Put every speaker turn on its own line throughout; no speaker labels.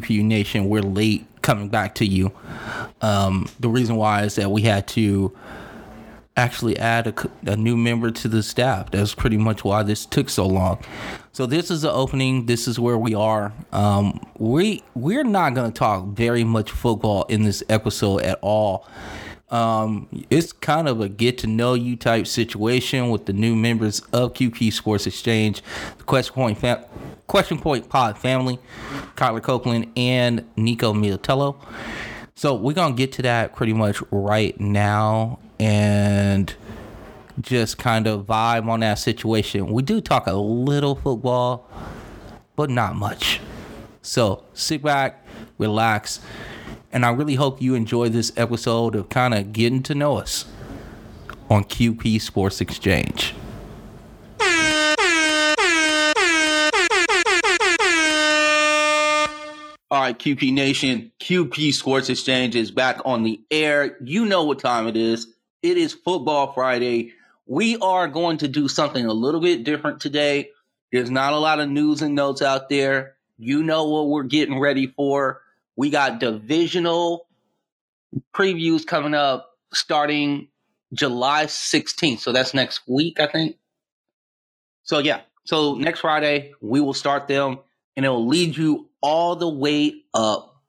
QQ Nation, we're late coming back to you. Um, the reason why is that we had to actually add a, a, new member to the staff. That's pretty much why this took so long. So this is the opening. This is where we are. Um, we we're not going to talk very much football in this episode at all. Um, it's kind of a get to know you type situation with the new members of QP Sports Exchange, the Question Point fam- Question Point Pod family, Kyler Copeland and Nico Militello. So we're gonna get to that pretty much right now and just kind of vibe on that situation. We do talk a little football, but not much. So sit back, relax, and I really hope you enjoy this episode of kind of getting to know us on QP Sports Exchange. All right, QP Nation, QP Sports Exchange is back on the air. You know what time it is. It is Football Friday. We are going to do something a little bit different today. There's not a lot of news and notes out there. You know what we're getting ready for. We got divisional previews coming up starting July 16th. So that's next week, I think. So, yeah. So next Friday, we will start them and it will lead you all the way up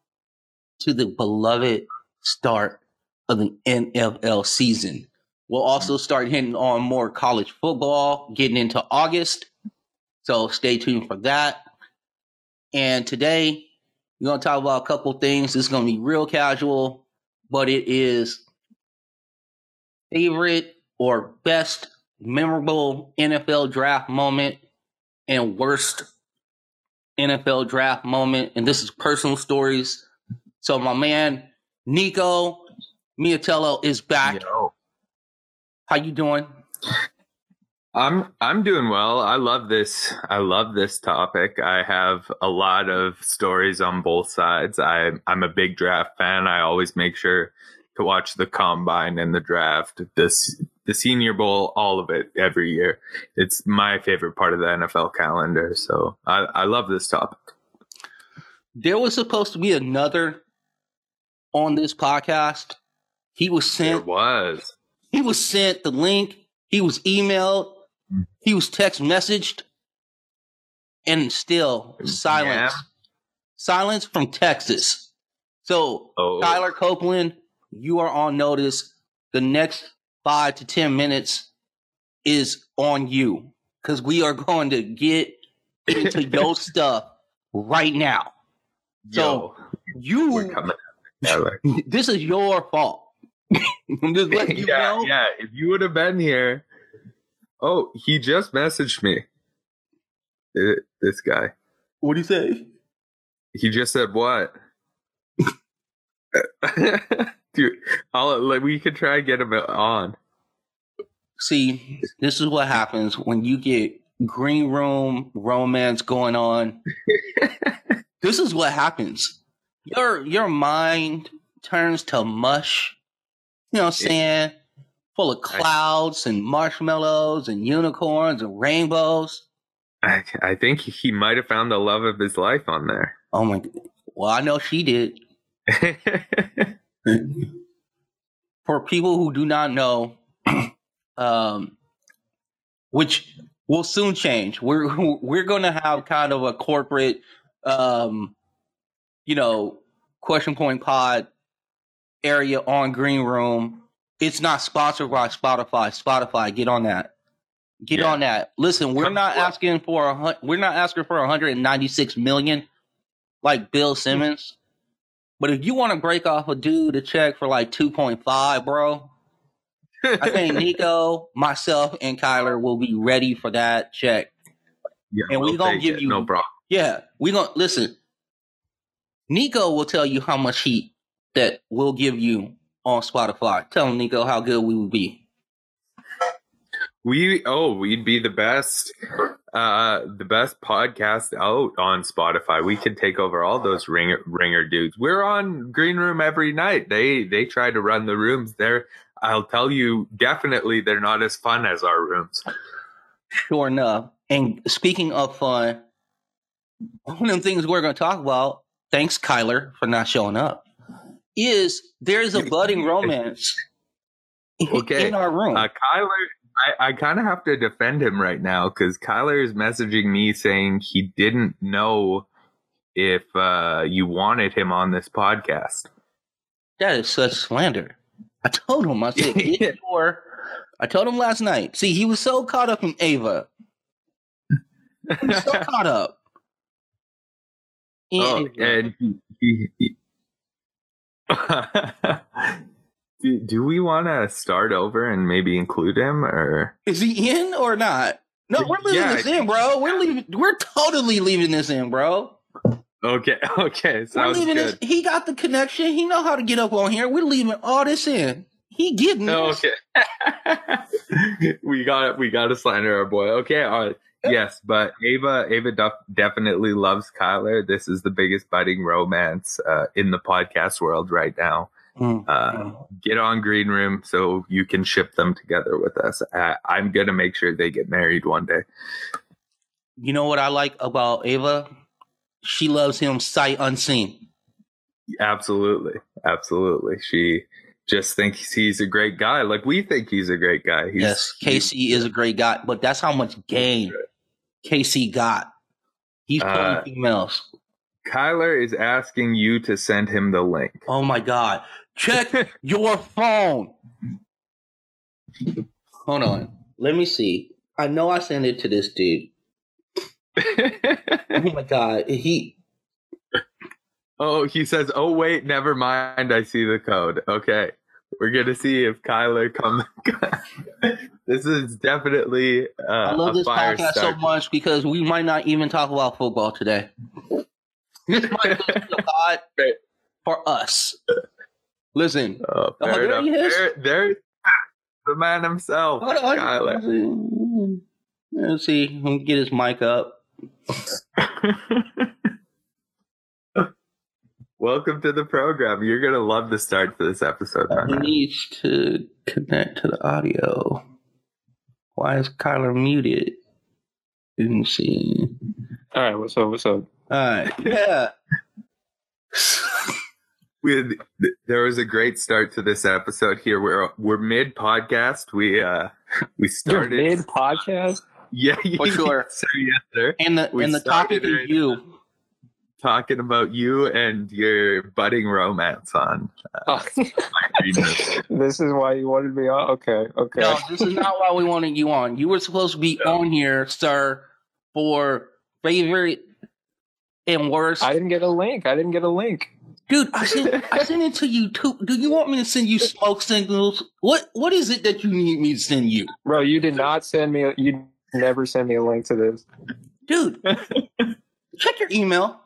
to the beloved start of the NFL season. We'll also mm-hmm. start hitting on more college football getting into August. So stay tuned for that. And today, we're going to talk about a couple things. This is going to be real casual, but it is favorite or best memorable NFL draft moment and worst NFL draft moment, and this is personal stories. So my man Nico Militello is back. Yo. How you doing?
I'm I'm doing well. I love this. I love this topic. I have a lot of stories on both sides. I I'm a big draft fan. I always make sure to watch the combine and the draft. This the Senior Bowl, all of it every year. It's my favorite part of the NFL calendar. So I, I love this topic.
There was supposed to be another on this podcast. He was sent.
There was.
He was sent the link. He was emailed. Hmm. He was text messaged. And still silence. Yeah. Silence from Texas. So, oh. Kyler Copeland, you are on notice. The next five to 10 minutes is on you because we are going to get into your stuff right now. So Yo, you, this is your fault.
I'm just letting you yeah, know. Yeah, if you would have been here. Oh, he just messaged me. Uh, this guy.
What do you say?
He just said what? Dude, I'll, like, we could try and get him on.
See, this is what happens when you get green room romance going on. this is what happens. Your your mind turns to mush. You know what I'm saying? Full of clouds and marshmallows and unicorns and rainbows.
I, I think he might have found the love of his life on there.
Oh my! Well, I know she did. For people who do not know, um, which will soon change. We're we're going to have kind of a corporate, um, you know, question point pod area on Green Room. It's not sponsored by Spotify. Spotify, get on that. Get yeah. on that. Listen, we're not asking for a we're not asking for 196 million like Bill Simmons. But if you want to break off a dude a check for like 2.5, bro, I think Nico, myself, and Kyler will be ready for that check. Yeah, and we're we'll gonna give it. you
no problem.
Yeah, we're gonna listen. Nico will tell you how much heat that we'll give you on Spotify. Tell him, Nico, how good we will be.
We oh, we'd be the best uh the best podcast out on Spotify. We could take over all those ringer ringer dudes. We're on Green Room every night. They they try to run the rooms. They're I'll tell you definitely they're not as fun as our rooms.
Sure enough. And speaking of fun, one of the things we're gonna talk about thanks Kyler for not showing up, is there's a budding romance
Okay.
in our room.
Uh, Kyler, I, I kind of have to defend him right now because Kyler is messaging me saying he didn't know if uh, you wanted him on this podcast.
that is such slander. I told him, I said, get your. I told him last night. See, he was so caught up in Ava. He was so caught up. in
oh,
Ava.
and he, he, he- do, do we want to start over and maybe include him or?
Is he in or not? No, we're leaving
Yeah,
this in, bro. We're leaving. We're totally leaving this in, bro.
Okay, okay,
We're
sounds
leaving
good.
this. He got the connection. He know how to get up on here. We're leaving all this in. He getting this.
Okay. we got we got to slander our boy. Okay, all right. Yes, but Ava Ava def- definitely loves Kyler. This is the biggest budding romance uh, in the podcast world right now.
Mm.
Uh, get on Green Room so you can ship them together with us. Uh, I'm gonna make sure they get married one day.
You know what I like about Ava? She loves him sight unseen.
Absolutely, absolutely. She just thinks he's a great guy, like we think he's a great guy. He's,
yes, Casey is a great guy, but that's how much game Casey got. He's pulling
Uh,
females.
Kyler is asking you to send him the link.
Oh my god! Check your phone. Hold on. Let me see. I know I sent it to this dude. Oh my god! He
oh, he says, "Oh wait, never mind. I see the code." Okay, we're gonna see if Kyler comes. this is definitely uh,
I love
a
this
fire
podcast so much because we might not even talk about football today. This might be a pod for us. Listen,
Oh,
Oh,
fair
there he
enough.
is.
There, the man himself,
hold on.
Kyler.
Let's see. Let me get his mic up.
Welcome to the program. You're gonna love the start to this episode, my
He needs to connect to the audio. Why is Kyler muted? Didn't see.
All right, what's up? What's up?
All right. Yeah.
we had, there was a great start to this episode here. We're we're mid podcast. We uh we started
mid podcast.
yeah,
For sure.
sir, yes, sir.
And the
We
and the topic
started
is
it.
you.
Talking about you and your budding romance on
Oh, this is why you wanted me on. Okay, okay.
No, this is not why we wanted you on. You were supposed to be on here, sir, for favorite and worst.
I didn't get a link. I didn't get a link.
Dude, I sent I sent it to you too. Do you want me to send you smoke signals? What what is it that you need me to send you?
Bro, you did not send me. A, you never send me a link to this.
Dude, check your email.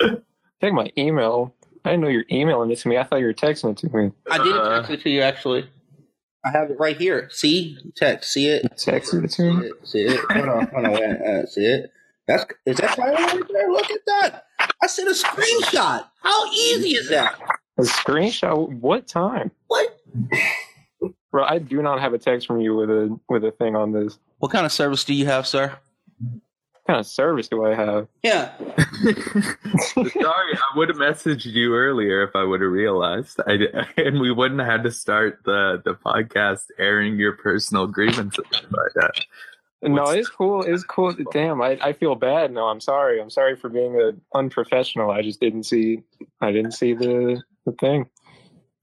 Check my email. I didn't know you're emailing it to me. I thought you were texting it to me.
I did
Uh.
text it to you actually. I have it right here. See? Text. See it?
Texted it to me.
it? See it? Hold on, hold on, wait. Uh, see it? That's is that right right there? Look at that. I sent a screenshot. How easy is that?
A screenshot. What time?
What?
Bro, I do not have a text from you with a with a thing on this.
What kind of service do you have, sir?
What kind of service do I have?
Yeah.
Sorry, I would have messaged you earlier if I would have realized. I and we wouldn't have had to start the the podcast airing your personal grievances. But uh,
No,
What's-
it's cool. It's cool. Damn, I, I feel bad. No, I'm sorry. I'm sorry for being a unprofessional. I just didn't see. I didn't see the the thing.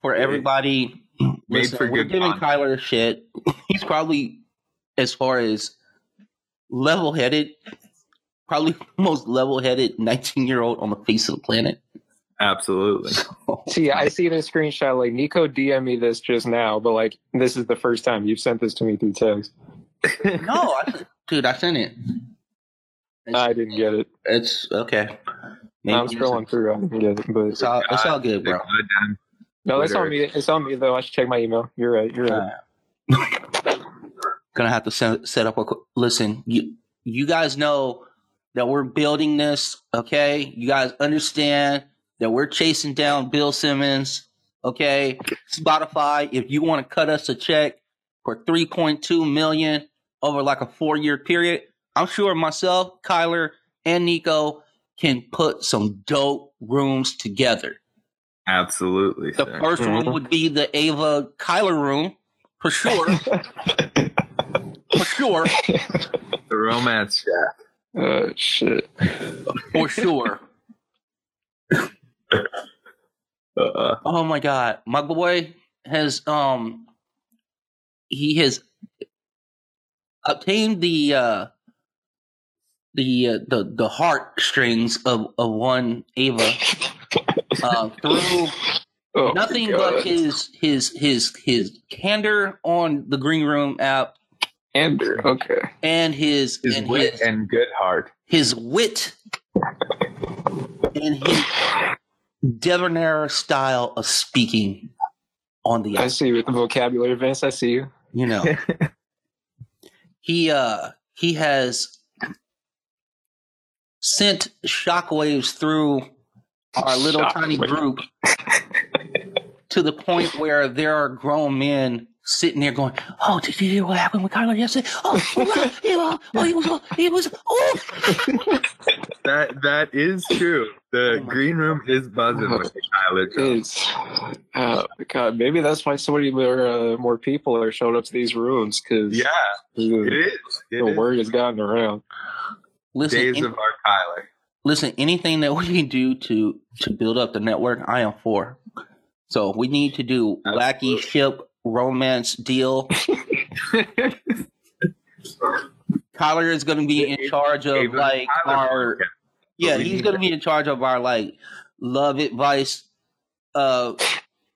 For everybody,
Made
listen,
for
we're
good
giving
content.
Kyler shit. He's probably, as far as level-headed, probably most level-headed 19-year-old on the face of the planet.
absolutely.
See, I see the screenshot. Like Nico DM me this just now, but like this is the first time you've sent this to me through text.
No, I, dude, I sent it. It's,
I didn't get it.
it's okay. Maybe
I'm scrolling through. I didn't get it, but
It's all, it's all good, bro.
Goddamn.
no, it's on
Twitter.
me. It's on me though. I should check my email. You're right. You're right.
Uh, gonna have to set, set up a qu- listen you you guys know that we're building this okay you guys understand that we're chasing down bill simmons okay spotify if you want to cut us a check for 3.2 million over like a four year period i'm sure myself kyler and nico can put some dope rooms together.
Absolutely.
The
sir.
first room would be the Ava Kyler room, for sure. for sure.
the romance shack.
uh, shit.
For sure.
Uh,
Oh my god. My boy has um he has obtained the uh the uh, the the heartstrings of of one Ava uh, through
Oh,
nothing but his his his his candor on the green room app
Ender. Okay.
and his,
his
and
wit
his,
and good heart.
his wit and his debonair style of speaking on the
I see you with the vocabulary advance. I see you.
you know he uh he has sent shockwaves through our little tiny
Shockwave.
group to the point where there are grown men sitting there going, "Oh, did you hear what happened with Kyler yesterday? Oh, oh, he was, oh, he was, he was, oh."
That that is true. The
Oh
green room is buzzing with the Kyler drop.
Oh god. Maybe that's why so many more uh, more people are showing up to these rooms because
Yeah, it
the,
is. It
the
is.
word has gotten around.
Listen,
Days
any-
of our Kyler.
listen, anything that we can do to to build up the network, I am for. So we need to do wacky ship romance deal. Kyler is going to be in charge of like our
podcast.
Yeah, he's going to be in charge of our like love advice uh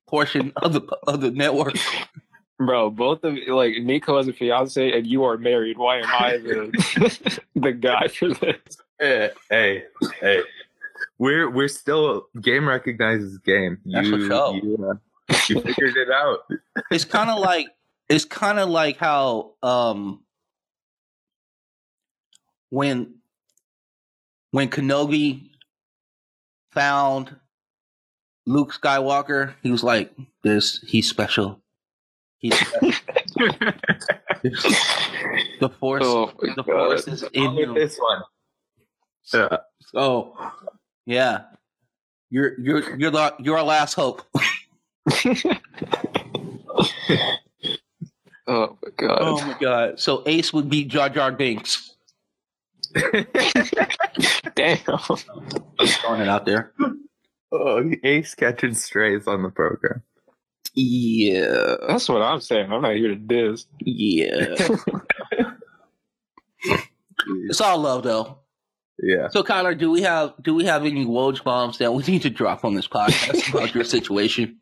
portion of the of the network.
Bro, both of like Nico has a fiance and you are married. Why am I the the guy for this?
Hey, hey, hey. We're we're still game recognizes game.
That's
you,
for sure.
you, uh, you figured it out.
It's kind of like it's kind of like how um when when Kenobi found Luke Skywalker, he was like, "This he's special. He's special. the force.
Oh
the
god.
force is in
Not with
him."
this one. Yeah.
So, yeah, you're you're you're the you're our last hope.
Oh my god.
Oh my god! So Ace would be Jar Jar Binks.
Damn.
Just throwing it out there.
oh, Ace catching strays on the program.
Yeah,
That's what I'm saying. I'm not here to diss.
yeah. it's all love though.
Yeah.
So Kyler, do we have do we have any Woj bombs that we need to drop on this podcast about your situation?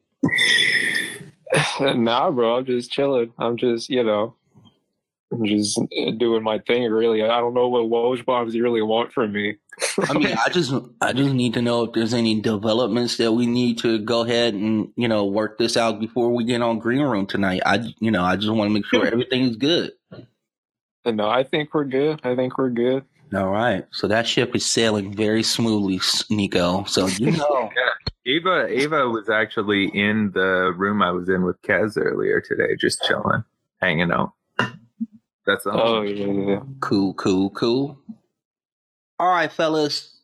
nah, bro. I'm just chilling. I'm just, you know, I'm just uh, doing my thing. Really, I don't know what Woj bombs you really want from me.
I mean, I just I just need to know if there's any developments that we need to go ahead and you know work this out before we get on Green Room tonight. I you know I just want to make sure everything's good.
Uh, no, I think we're good. I think we're good.
All right, so that ship is sailing very smoothly, Nico. So you know,
Eva, Eva was actually in the room I was in with Kaz earlier today, just chilling, hanging out. That's all.
Oh yeah, yeah, yeah.
cool, cool, cool. All right, fellas.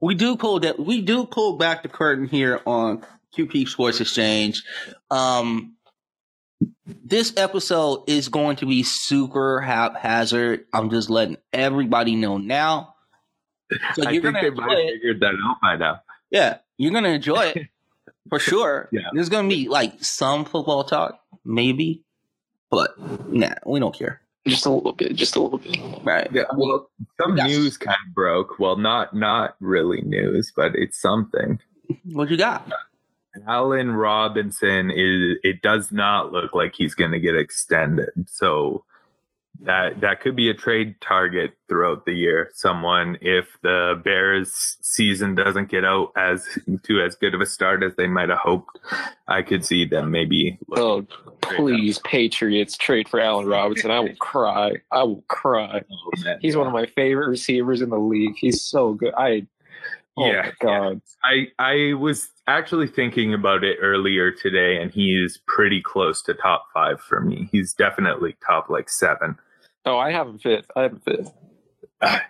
we do pull that. We do pull back the curtain here on QP Sports Exchange. Um, this episode is going to be super haphazard. I'm just letting everybody know now. So
I
you're
think
gonna
they might have figured that out by now.
Yeah, you're gonna enjoy it for sure.
Yeah.
There's gonna be like some football talk, maybe, but nah, we don't care.
Just a little bit. Just a little bit.
Right?
Yeah, well, some
Yes.
news kind of broke. Well, not not really news, but it's something.
What you got?
Allen Robinson is. It does not look like he's going to get extended. So that that could be a trade target throughout the year. Someone if the Bears season doesn't get out as to as good of a start as they might have hoped, I could see them maybe.
Oh, please, Patriots trade for Allen Robinson. I will cry. I will cry.
Oh, up.
He's one of my favorite receivers in the league. He's so good. I. Oh
Yeah,
my god.
I I was actually thinking about it earlier today, and he is pretty close to top five for me. He's definitely top like seven.
Oh, I have him fifth. I have him fifth.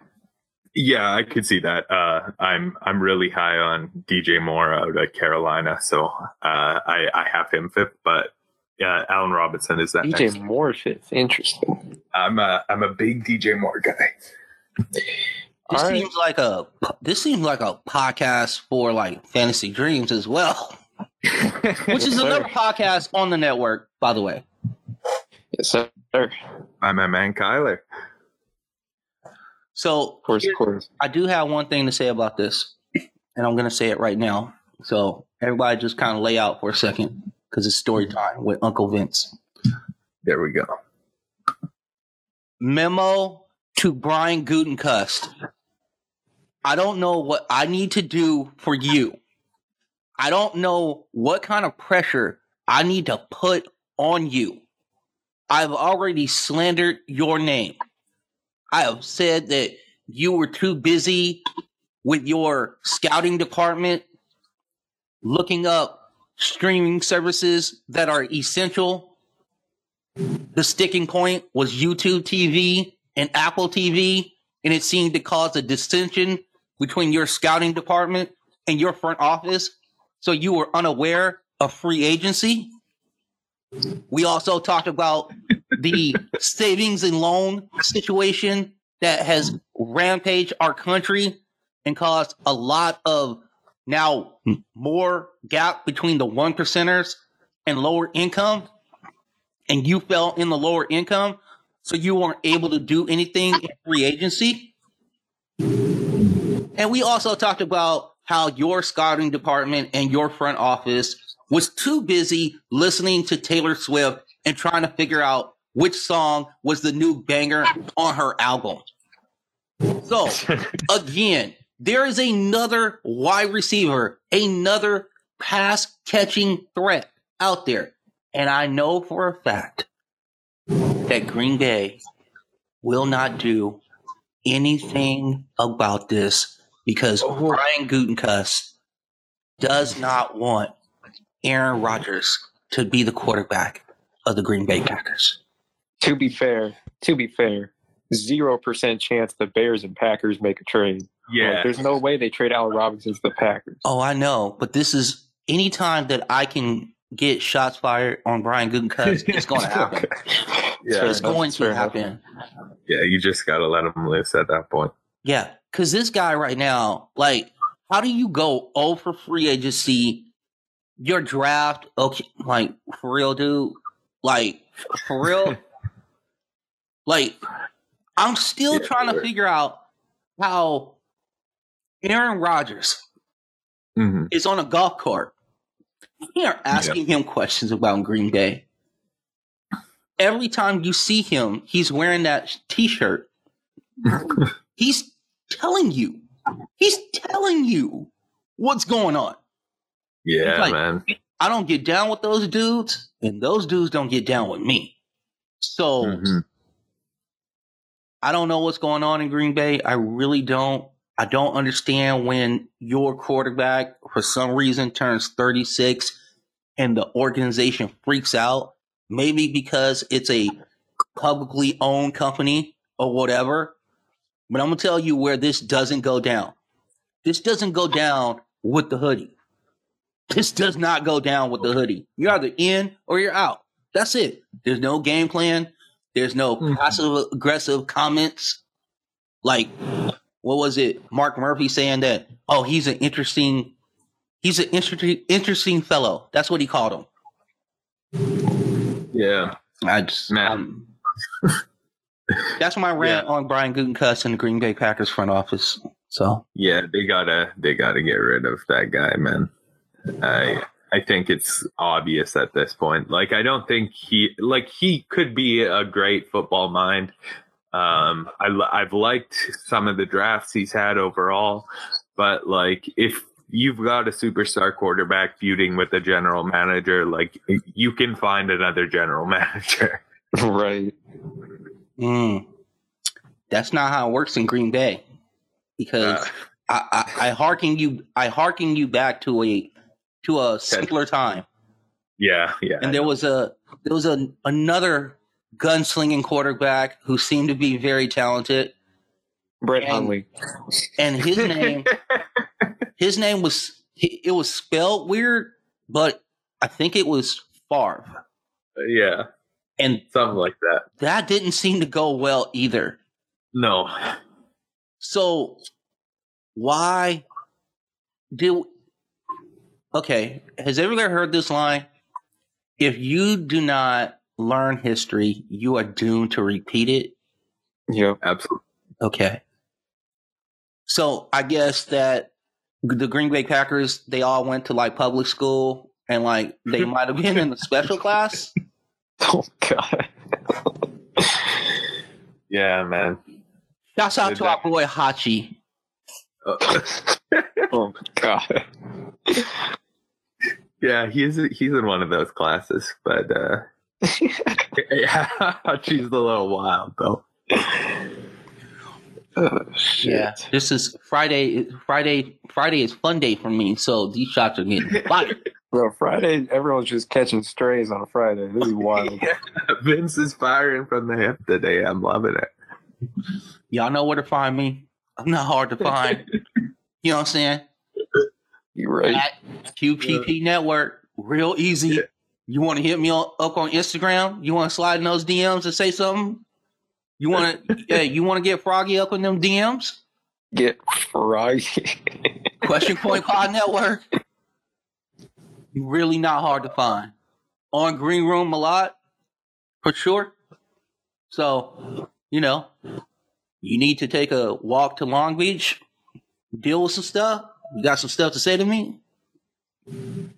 Yeah, I could see that. Uh, I'm I'm really high on DJ Moore out of Carolina, so uh, I I have him fifth. But yeah, Allen Robinson is that.
DJ
next.
Moore fifth. Interesting.
I'm a I'm a big DJ Moore guy.
This
All right.
seems like a this seems like a podcast for like fantasy dreams as well, which is another podcast on the network, by the way.
Yes, sir. Of
I'm a man, Kyler.
So
course, of course.
I do have one thing to say about this, and I'm going to say it right now. So everybody just kind of lay out for a second because it's story time with Uncle Vince.
There we go.
Memo to Brian Gutekunst. I don't know what I need to do for you. I don't know what kind of pressure I need to put on you. I've already slandered your name. I have said that you were too busy with your scouting department looking up streaming services that are essential. The sticking point was YouTube TV and Apple TV, and it seemed to cause a dissension between your scouting department and your front office. So you were unaware of free agency. We also talked about the savings and loan situation that has rampaged our country and caused a lot of now more gap between the one percenters and lower income. And you fell in the lower income, so you weren't able to do anything in free agency. And we also talked about how your scouting department and your front office was too busy listening to Taylor Swift and trying to figure out which song was the new banger on her album. So, again, there is another wide receiver, another pass catching threat out there. And I know for a fact that Green Bay will not do anything about this because oh. Brian Gutekunst does not want Aaron Rodgers to be the quarterback of the Green Bay Packers.
To be fair, to be fair, zero percent chance the Bears and Packers make a trade.
Yeah.
Like, there's no way they trade Allen Robinson to the Packers.
Oh, I know, but this is anytime that I can get shots fired on Brian Gutekunst, it's going to happen.
Yeah.
Fair
It's going
fair
to
enough.
happen.
Yeah, you just gotta let him loose at that point.
Yeah, because this guy right now, like, how do you go oh for free agency? Your draft, okay, like for real, dude, like for real, like I'm still
Yeah,
trying to figure out how Aaron Rodgers
hmm
is on a golf cart. We are asking him questions about Green Bay. Every time you see him, he's wearing that T-shirt. he's telling you. He's telling you what's going on.
Yeah,
Like-
man.
I don't get down with those dudes, and those dudes don't get down with me. So
Mhm.
I don't know what's going on in Green Bay. I really don't. I don't understand when your quarterback, for some reason, turns 36 and the organization freaks out. Maybe because it's a publicly owned company or whatever. But I'm going to tell you where this doesn't go down. This doesn't go down with the hoodie. This does not go down with the hoodie. You're either in or you're out. That's it. There's no game plan. There's no
Mhm.
passive aggressive comments. Like, what was it? Mark Murphy saying that, oh, he's an interesting, he's an interesting, interesting fellow. That's what he called him.
Yeah.
I just,
Man.
um, that's my rant on Brian Gutekunst and the Green Bay Packers front office. So,
Yeah, they gotta they gotta get rid of that guy, man. I I think it's obvious at this point. Like I don't think he like he could be a great football mind. Um, I I've liked some of the drafts he's had overall, but like if you've got a superstar quarterback feuding with a general manager, like you can find another general manager.
right.
mm, that's not how it works in Green Bay because
Uh,
I, I, I harken you, I harken you back to a, to a simpler time.
yeah, yeah.
and there was a there was a another gunslinging quarterback who seemed to be very talented.
Brett
And-
Hundley.
and his name his name was it was spelled weird, but I think it was Favre, uh,
yeah,
and
something like that.
that didn't seem to go well either.
No,
So why do okay? Has everyone heard this line? If you do not learn history, you are doomed to repeat it.
Yeah,
absolutely.
Okay. So I guess that the Green Bay Packers, they all went to like public school and like they might have been in the special class.
Oh God.
Yeah, man.
Shouts out
Did
to
that-
our boy Hachi.
Uh,
Oh God.
Yeah, he's he's in one of those classes, but uh yeah, she's a little wild though.
Oh, shit.
Yeah. This is Friday. Friday. Friday is fun day for me. So these shots are getting fired.
Bro, Friday, everyone's just catching strays on a Friday. This is wild.
Yeah, Vince is firing from the hip today. I'm loving it.
Y'all know where to find me. I'm not hard to find. You know what I'm saying?
You right?
At QPP Network. Real easy.
Yeah.
You want to hit me up on Instagram? You want to slide in those DMs and say something? You want to? yeah, you want to get froggy up in them DMs?
Get froggy.
Question Point Pod Network. Really not hard to find. On Green Room a lot, for sure. So, you know, you need to take a walk to Long Beach, deal with some stuff. You got some stuff to say to me?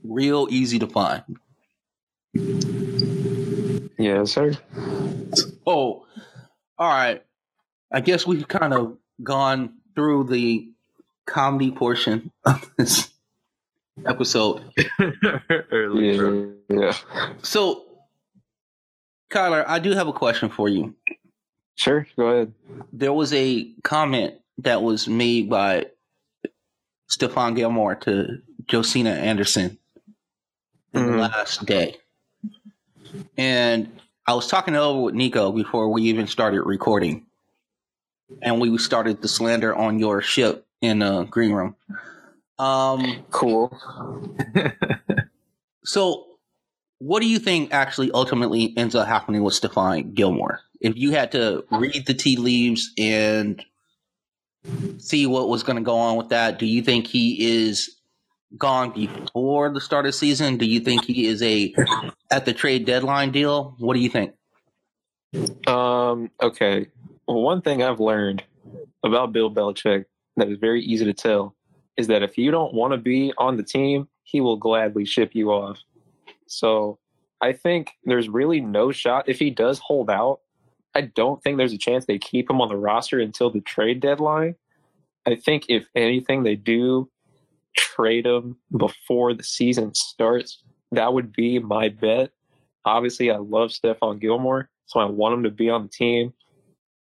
Real easy to find.
yes, sir.
Oh, all right. I guess we've kind of gone through the comedy portion of this episode.
Early.
Yeah, yeah.
So, Kyler, I do have a question for you.
Sure, go ahead.
There was a comment that was made by Stephon Gilmore to Josina Anderson in the
Mhm.
last day. And I was talking over with Nico before we even started recording. And we started the slander on your ship in the green room. Um,
Cool.
So, what do you think actually ultimately ends up happening with Stephon Gilmore? If you had to read the tea leaves and see what was going to go on with that, do you think he is gone before the start of season? Do you think he is a at the trade deadline deal? What do you think?
Um, okay. Well, one thing I've learned about Bill Belichick that is very easy to tell is that if you don't want to be on the team, he will gladly ship you off. So I think there's really no shot. If he does hold out, I don't think there's a chance they keep him on the roster until the trade deadline. I think if anything, they do trade him before the season starts. That would be my bet. Obviously, I love Stephon Gilmore, so I want him to be on the team.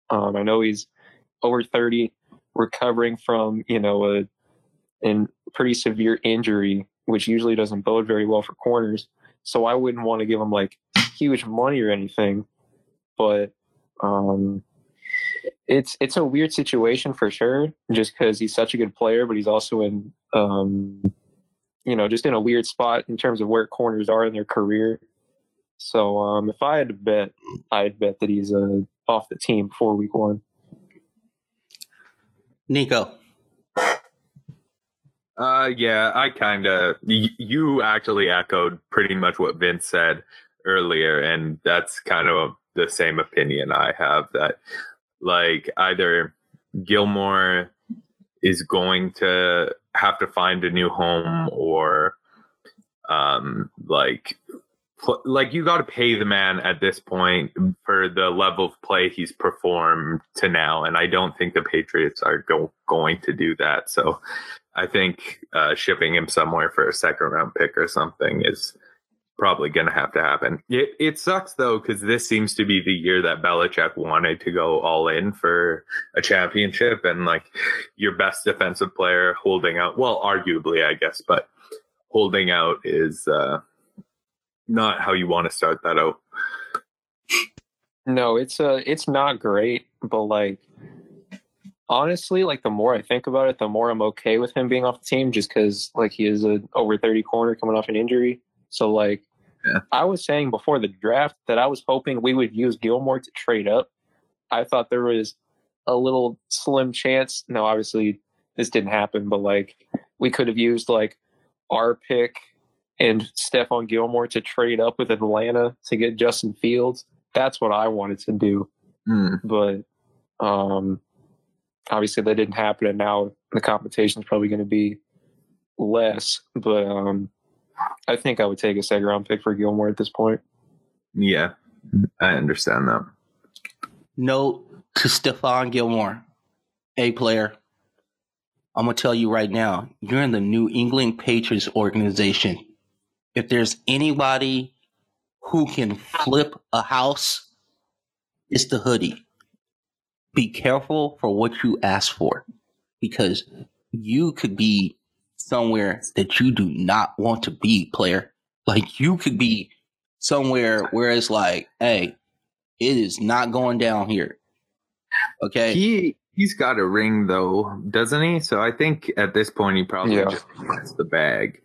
Um, I know he's over 30, recovering from, you know, a a pretty severe injury, which usually doesn't bode very well for corners. So I wouldn't want to give him like huge money or anything, but um, it's it's a weird situation for sure. Just because he's such a good player, but he's also in um, you know just in a weird spot in terms of where corners are in their career. So um, if I had to bet, I'd bet that he's uh, off the team before week one.
Nico.
Uh, yeah, I kind of. Y- you actually echoed pretty much what Vince said earlier, and that's kind of the same opinion I have. That like either Gilmore is going to have to find a new home, or um, like like you got to pay the man at this point for the level of play he's performed to now, and I don't think the Patriots are go- going to do that. So. I think uh, shipping him somewhere for a second round pick or something is probably going to have to happen. It, it sucks though because this seems to be the year that Belichick wanted to go all in for a championship, and like your best defensive player holding out. Well, arguably, I guess, but holding out is uh, not how you want to start that out.
No, it's uh it's not great, but like honestly, like the more I think about it, the more I'm okay with him being off the team, just because like he is a over thirty corner coming off an injury. So like,
Yeah.
I was saying before the draft that I was hoping we would use Gilmore to trade up. I thought there was a little slim chance. No, obviously this didn't happen, but like we could have used like our pick and Stephon Gilmore to trade up with Atlanta to get Justin Fields. That's what I wanted to do
Hmm.
but um, obviously that didn't happen, and now the competition is probably going to be less. But um, I think I would take a second round pick for Gilmore at this point.
Yeah, I understand that.
Note to Stephon Gilmore, A player. I'm gonna tell you right now, you're in the New England Patriots organization. If there's anybody who can flip a house, it's the hoodie. Be careful for what you ask for because you could be somewhere that you do not want to be, player. Like you could be somewhere where it's like, hey, it is not going down here. Okay.
He he's got a ring though, doesn't he? So I think at this point he probably
Yeah.
just wants the bag.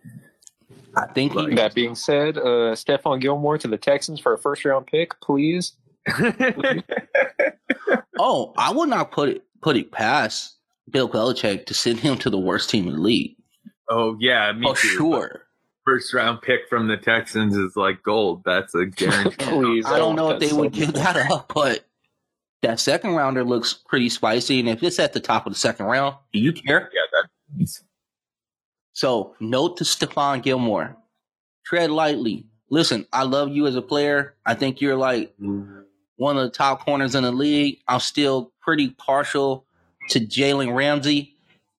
I think he,
That being said, uh, Stephon Gilmore to the Texans for a first round pick, please.
oh, I would not put it put it past Bill Belichick to send him to the worst team in the league.
Oh yeah, me
For
too.
sure.
First round pick from the Texans is like gold. That's a guarantee.
Please.
I don't know if
That's
they would give that up, but that second rounder looks pretty spicy. And if it's at the top of the second round, do you care?
yeah, that.
So, note to Stephon Gilmore tread lightly. Listen, I love you as a player. I think you're like one of the top corners in the league. I'm still pretty partial to Jalen Ramsey.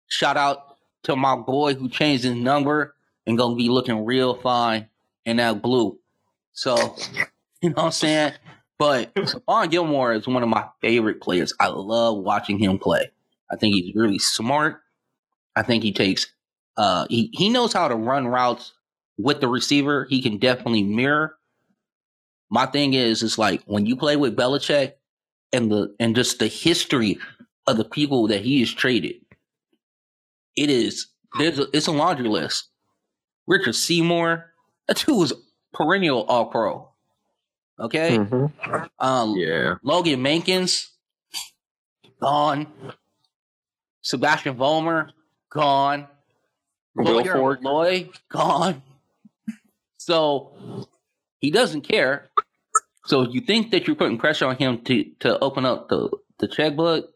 Shout out to my boy who changed his number and gonna be looking real fine in that blue. So, you know what I'm saying? But Stephon Gilmore is one of my favorite players. I love watching him play. I think he's really smart. I think he takes uh, he he knows how to run routes with the receiver. He can definitely mirror. My thing is, is like when you play with Belichick and the and just the history of the people that he has traded. It is there's a, it's a laundry list. Richard Seymour, that dude was perennial All Pro. Okay,
Mhm.
um,
Yeah.
Logan Mankins, gone. Sebastian Vollmer, gone. Lawyer
Ford.
Milloy, gone. So he doesn't care. So you think that you're putting pressure on him to, to open up the, the checkbook?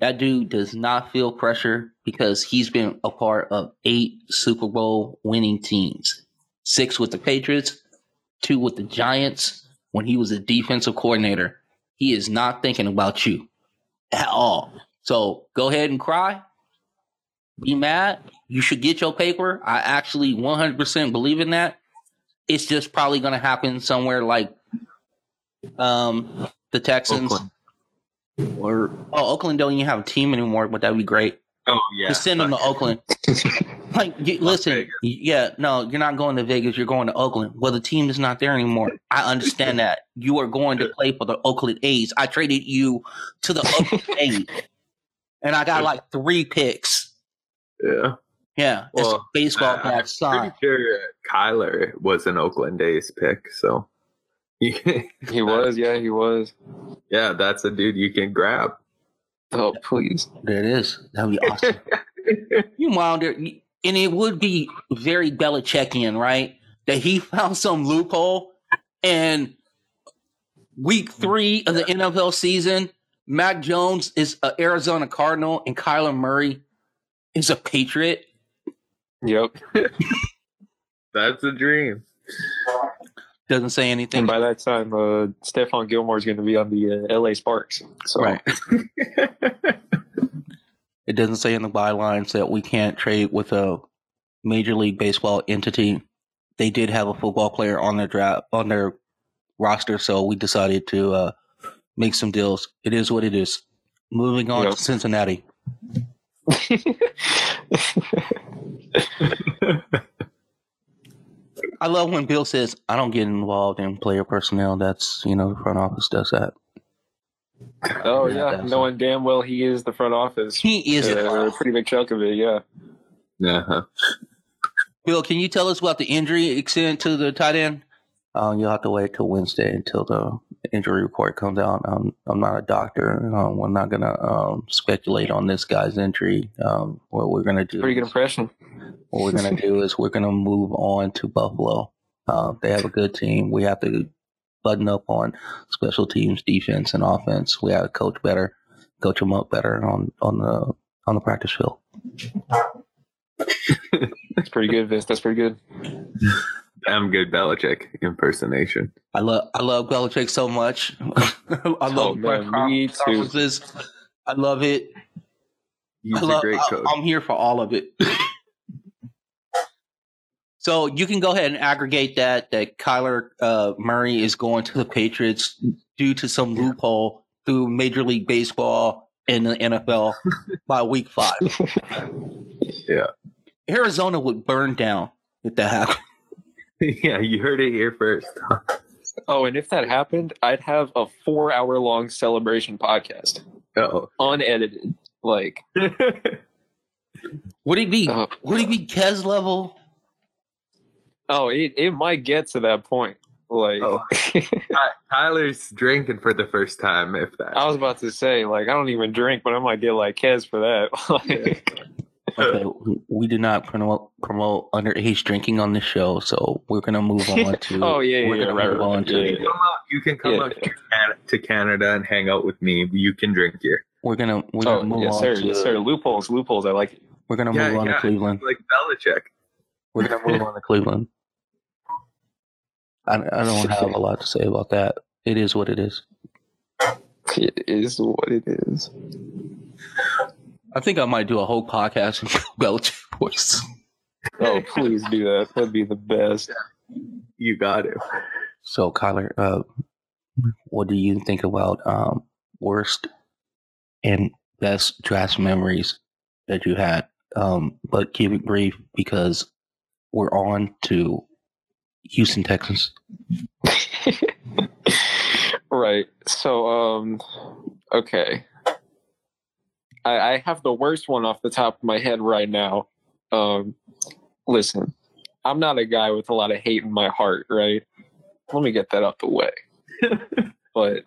That dude does not feel pressure because he's been a part of eight Super Bowl winning teams. Six with the Patriots, two with the Giants when he was a defensive coordinator. He is not thinking about you at all. So go ahead and cry. Be mad. You should get your paper. I actually 100% believe in that. It's just probably going to happen somewhere like um, the Texans
Oakland.
Or oh Oakland don't even have a team anymore, but that'd be great.
Oh yeah.
Just send them to Oakland. Like, you, listen, yeah, no, you're not going to Vegas. You're going to Oakland. Well, the team is not there anymore. I understand that. You are going to play for the Oakland A's. I traded you to the Oakland A's, and I got like three picks.
Yeah.
Yeah, it's
Well,
baseball
Uh,
bat
I'm pretty sure Kyler was an Oakland A's pick. So.
He was, yeah, he was.
yeah, that's a dude you can grab.
Oh, please.
There it is. That'd be awesome. you wound there, and it would be very Belichickian, right? That he found some loophole, and week three of the NFL season, Mac Jones is an Arizona Cardinal, and Kyler Murray is a Patriot.
Yep.
That's a dream.
Doesn't say anything.
And by that time, uh, Stephon Gilmore is going to be on the uh, LA Sparks. So
Right. It doesn't say in the bylines that we can't trade with a major league baseball entity. They did have a football player on their draft on their roster, so we decided to uh, make some deals. It is what it is. Moving on
Yep.
to Cincinnati. I love when Bill says, "I don't get involved in player personnel." That's you know the front office does that.
Oh
Yeah,
yeah,
that's-
knowing damn well he is the front office.
He is.
Uh, a pretty big chunk of it, yeah.
Yeah.
Bill, can you tell us about the injury extent to the tight end? Um, you'll have to wait till Wednesday until the injury report comes out. Um, I'm not a doctor. Um, I'm not gonna um, speculate on this guy's injury. Um, what we're gonna do?
Pretty good
is-
impression.
What we're gonna do is we're gonna move on to Buffalo. Uh, they have a good team. We have to button up on special teams, defense, and offense. We have to coach better, coach them up better on on the on the practice field.
That's pretty good, Vince. That's pretty good.
Damn good Belichick impersonation.
I love I love Belichick so much. I love
Oh, man,
press
me too.
I love it.
He's
I love,
a great
I-
coach.
I'm here for all of it. so you can go ahead and aggregate that that Kyler uh, Murray is going to the Patriots due to some loophole through Major League Baseball and the NFL by week five.
Yeah.
Arizona would burn down if that happened.
yeah, you heard it here first.
Oh, and if that happened, I'd have a four hour long celebration podcast,
Oh.
unedited. Like, What
Would he be?
uh,
Would he be Kez level?
Oh, it, it might get to that point. Like,
Oh. Tyler's drinking for the first time, if that.
I was about to say, like, I don't even drink, but I might get like Kez for that. Like,
Okay, we- we do not promote promote underage drinking on this show, so we're gonna move on to.
Oh, yeah, yeah,
we're
yeah,
gonna
right,
move
right,
on
right,
to.
yeah,
You can come out, you can come
Yeah.
out to, Can- to Canada and hang out with me. You can drink here.
We're gonna we're gonna
oh,
move
yes,
on
sir.
to.
Yes, sir. Loopholes, loopholes. I like it.
We're gonna
Yeah,
move on
yeah.
to Cleveland.
Like Belichick.
We're gonna move on to Cleveland. I, I don't have a lot to say about that. It is what it is.
It is what it is.
I think I might do a whole podcast in Belichick voice.
Oh, please do that. That'd be the best.
You got it.
So, Kyler, uh, what do you think about um, worst and best draft memories that you had? Um, but keep it brief because we're on to Houston Texans.
right. So, um, okay. I, I have the worst one off the top of my head right now. Um, listen, I'm not a guy with a lot of hate in my heart, right? Let me get that out the way. but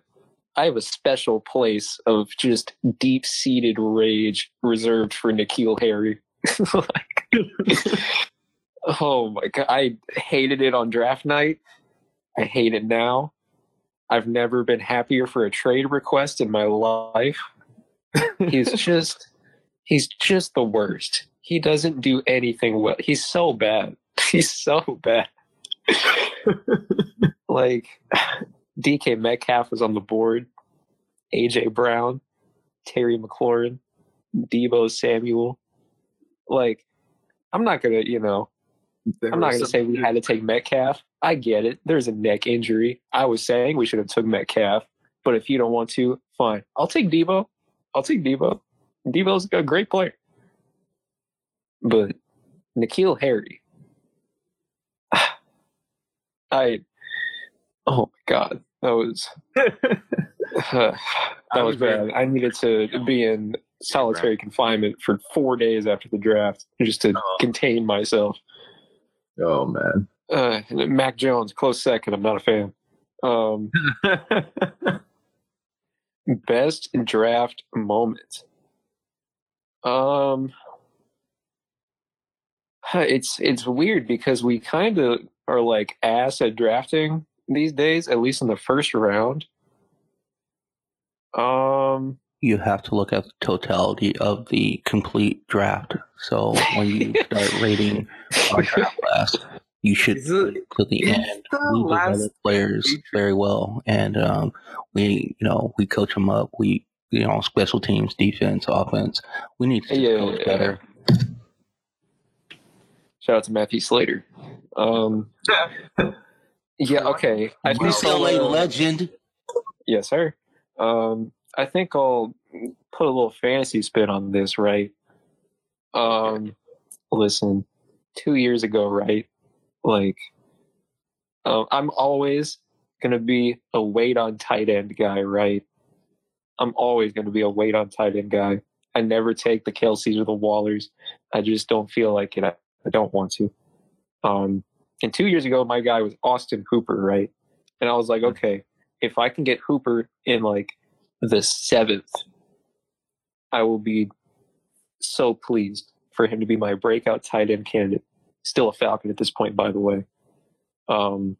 I have a special place of just deep seated rage reserved for N'Keal Harry. like, oh my god, I hated it on draft night. I hate it now. I've never been happier for a trade request in my life. he's just he's just the worst. He doesn't do anything well. He's so bad. He's so bad. like DK Metcalf was on the board, AJ Brown, Terry McLaurin, Deebo Samuel. Like, I'm not gonna, you know, I'm not gonna say we had to take Metcalf. I get it. There's a neck injury. I was saying we should have took Metcalf, but if you don't want to, fine. I'll take Deebo. I'll take Deebo. Deebo's a great player. But N'Keal Harry, I, oh my god, that was uh, that
I
was bad. I needed to be in solitary confinement for four days after the draft just to
Oh.
contain myself.
Oh man.
Uh, Mac Jones, close second. I'm not a fan. Um, best draft moment. Um, it's it's weird because we kind of are like ass at drafting these days, at least in the first round. Um,
You have to look at the totality of the complete draft. So when you start rating our draft class, you should
Is it-
to the end.
the
We
last
develop players
feature-
very well, and um, we, you know, we coach them up. We, you know, special teams, defense, offense. We need to
Yeah,
coach
yeah.
better.
shout out to Matthew Slater. Um, yeah, okay. I think
UCLA
I'll, uh,
legend.
Yes, sir. Um, I think I'll put a little fantasy spin on this, right? Um, listen, two years ago, right? Like, um, I'm always gonna be a wait on tight end guy, right? I'm always going to be a wait on tight end guy. I never take the Kelces or the Wallers. I just don't feel like it. I, I don't want to. Um, and two years ago, my guy was Austin Hooper, right? And I was like, okay, if I can get Hooper in like the seventh, I will be so pleased for him to be my breakout tight end candidate. Still a Falcon at this point, by the way. Um,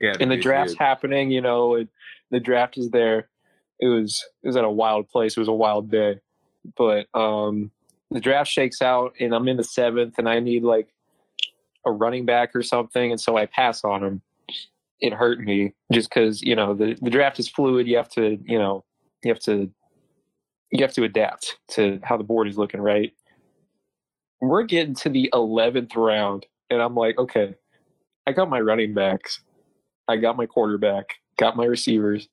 Yeah,
and the draft's
too.
happening, you know, it, the draft is there. It was it was at a wild place. It was a wild day, but um, the draft shakes out, and I'm in the seventh, and I need like a running back or something, and so I pass on him. It hurt me just because you know the the draft is fluid. You have to you know you have to you have to adapt to how the board is looking, right? We're getting to the eleventh round, and I'm like, okay, I got my running backs. I got my quarterback, got my receivers.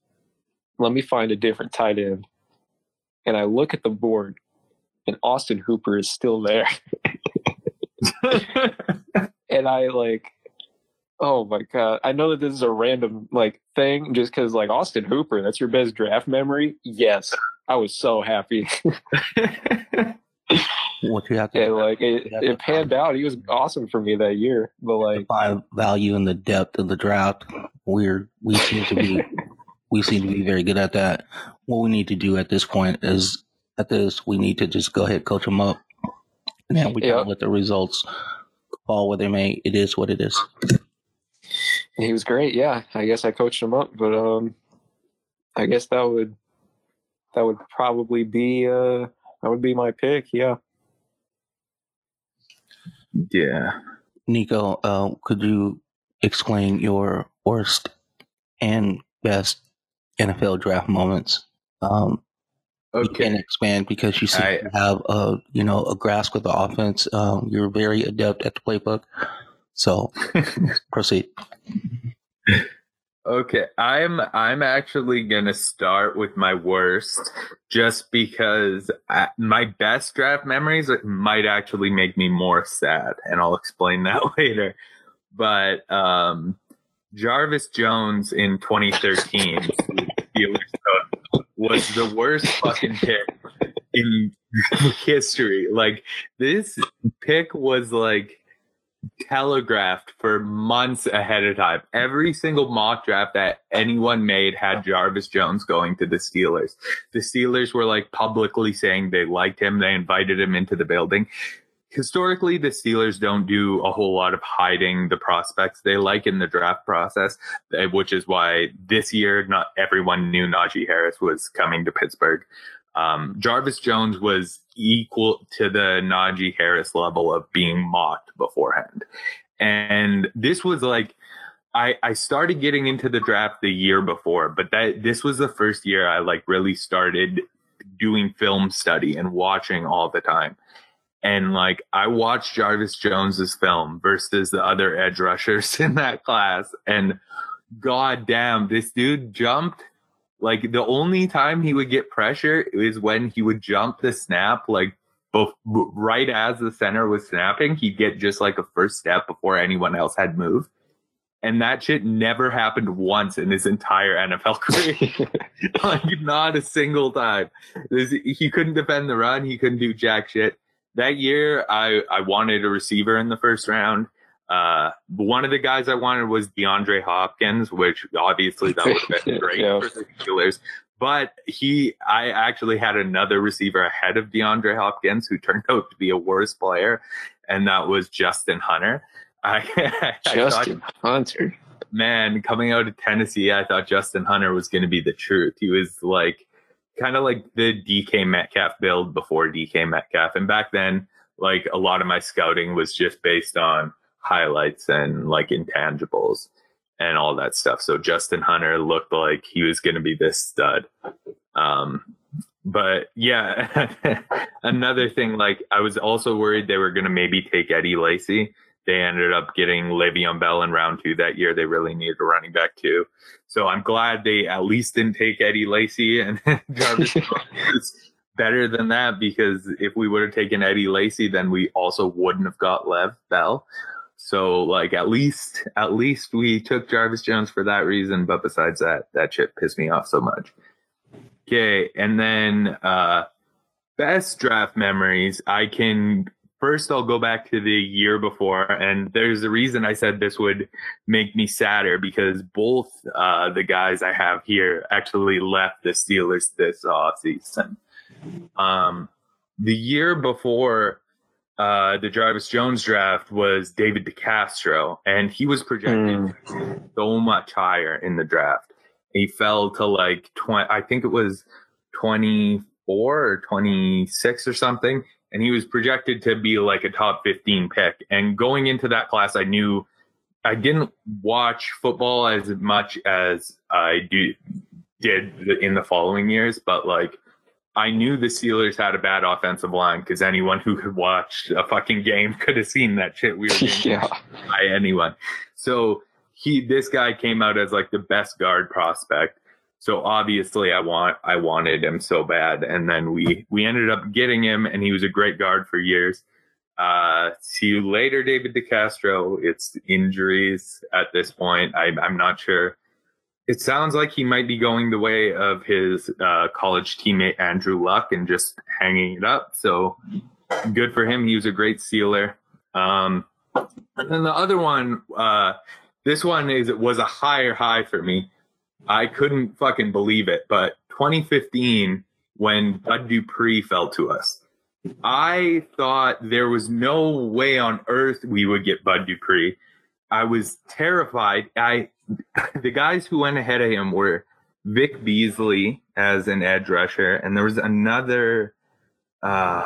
Let me find a different tight end. And I look at the board, and Austin Hooper is still there. and I like, oh my god! I know that this is a random like thing, just because like Austin Hooper, that's your best draft memory. Yes, I was so happy.
What you have to
and like it, it panned out. He was awesome for me that year. But like,
find value in the depth of the draft. We're we seem to be we seem to be very good at that. What we need to do at this point is at this we need to just go ahead coach them up, and then we
Yeah.
can let the results fall where they may. It is what it is.
He was great. Yeah, I guess I coached him up, but um, I guess that would that would probably be uh that would be my pick. Yeah.
yeah.
Nico, uh, could you explain your worst and best NFL draft moments? Um, You can expand because you seem
I-
to have a you know a grasp of the offense. Um, you're very adept at the playbook. So proceed.
Okay, I'm I'm actually gonna start with my worst, just because I, my best draft memories might actually make me more sad, and I'll explain that later. But um, Jarvis Jones in 2013 was the worst fucking pick in history. Like this pick was like telegraphed for months ahead of time. Every single mock draft that anyone made had Jarvis Jones going to the Steelers. The Steelers were like publicly saying they liked him. They invited him into the building. Historically, the Steelers don't do a whole lot of hiding the prospects they like in the draft process, eh, which is why this year not everyone knew Najee Harris was coming to Pittsburgh. Um, Jarvis Jones was equal to the Najee Harris level of being mocked beforehand. And this was like, I, I started getting into the draft the year before, but that this was the first year I like really started doing film study and watching all the time. And like I watched Jarvis Jones's film versus the other edge rushers in that class, and god damn, this dude jumped like the only time he would get pressure is when he would jump the snap, like both right as the center was snapping, he'd get just like a first step before anyone else had moved. And that shit never happened once in his entire NFL career. like not a single time. This, he couldn't defend the run. He couldn't do jack shit. That year, I I wanted a receiver in the first round. Uh, one of the guys I wanted was DeAndre Hopkins, which obviously that would have been great
Yeah.
for the Steelers. But he, I actually had another receiver ahead of DeAndre Hopkins who turned out to be a worse player, and that was Justin Hunter. I, I thought
Justin Hunter.
man, coming out of Tennessee, I thought Justin Hunter was going to be the truth. He was like kind of like the DK Metcalf build before DK Metcalf. And back then, like a lot of my scouting was just based on highlights and like intangibles and all that stuff. So Justin Hunter looked like he was going to be this stud. Um, but yeah, another thing, like I was also worried they were going to maybe take Eddie Lacy they ended up getting Le'Veon Bell in round two that year. They really needed a running back too. So I'm glad they at least didn't take Eddie Lacy and Jarvis is better than that because if we would have taken Eddie Lacy, then we also wouldn't have got Lev Bell. So like at least at least we took Jarvis Jones for that reason. But besides that, that shit pissed me off so much. Okay, and then uh best draft memories. I can first I'll go back to the year before, and there's a reason I said this would make me sadder because both uh, the guys I have here actually left the Steelers this off season. Um, the year before uh, the Jarvis Jones draft was David DeCastro, and he was projected so much higher in the draft. He fell to like 20, I think it was 24 or 26 or something and he was projected to be like a top 15 pick. And going into that class, I knew I didn't watch football as much as I do did in the following years, but like I knew the Steelers had a bad offensive line because anyone who could watch a fucking game could have seen that shit we were getting
yeah.
by anyone. So he, this guy came out as like the best guard prospect. So obviously I want I wanted him so bad, and then we we ended up getting him, and he was a great guard for years. Uh, see you later, David DeCastro. It's injuries at this point. I, I'm not sure. It sounds like he might be going the way of his uh, college teammate Andrew Luck and just hanging it up. So good for him. He was a great sealer. Um, and then the other one, uh, this one is was a higher high for me. I couldn't fucking believe it. But 2015, when Bud Dupree fell to us, I thought there was no way on earth we would get Bud Dupree. I was terrified. I the guys who went ahead of him were Vic Beasley as an edge rusher, and there was another uh,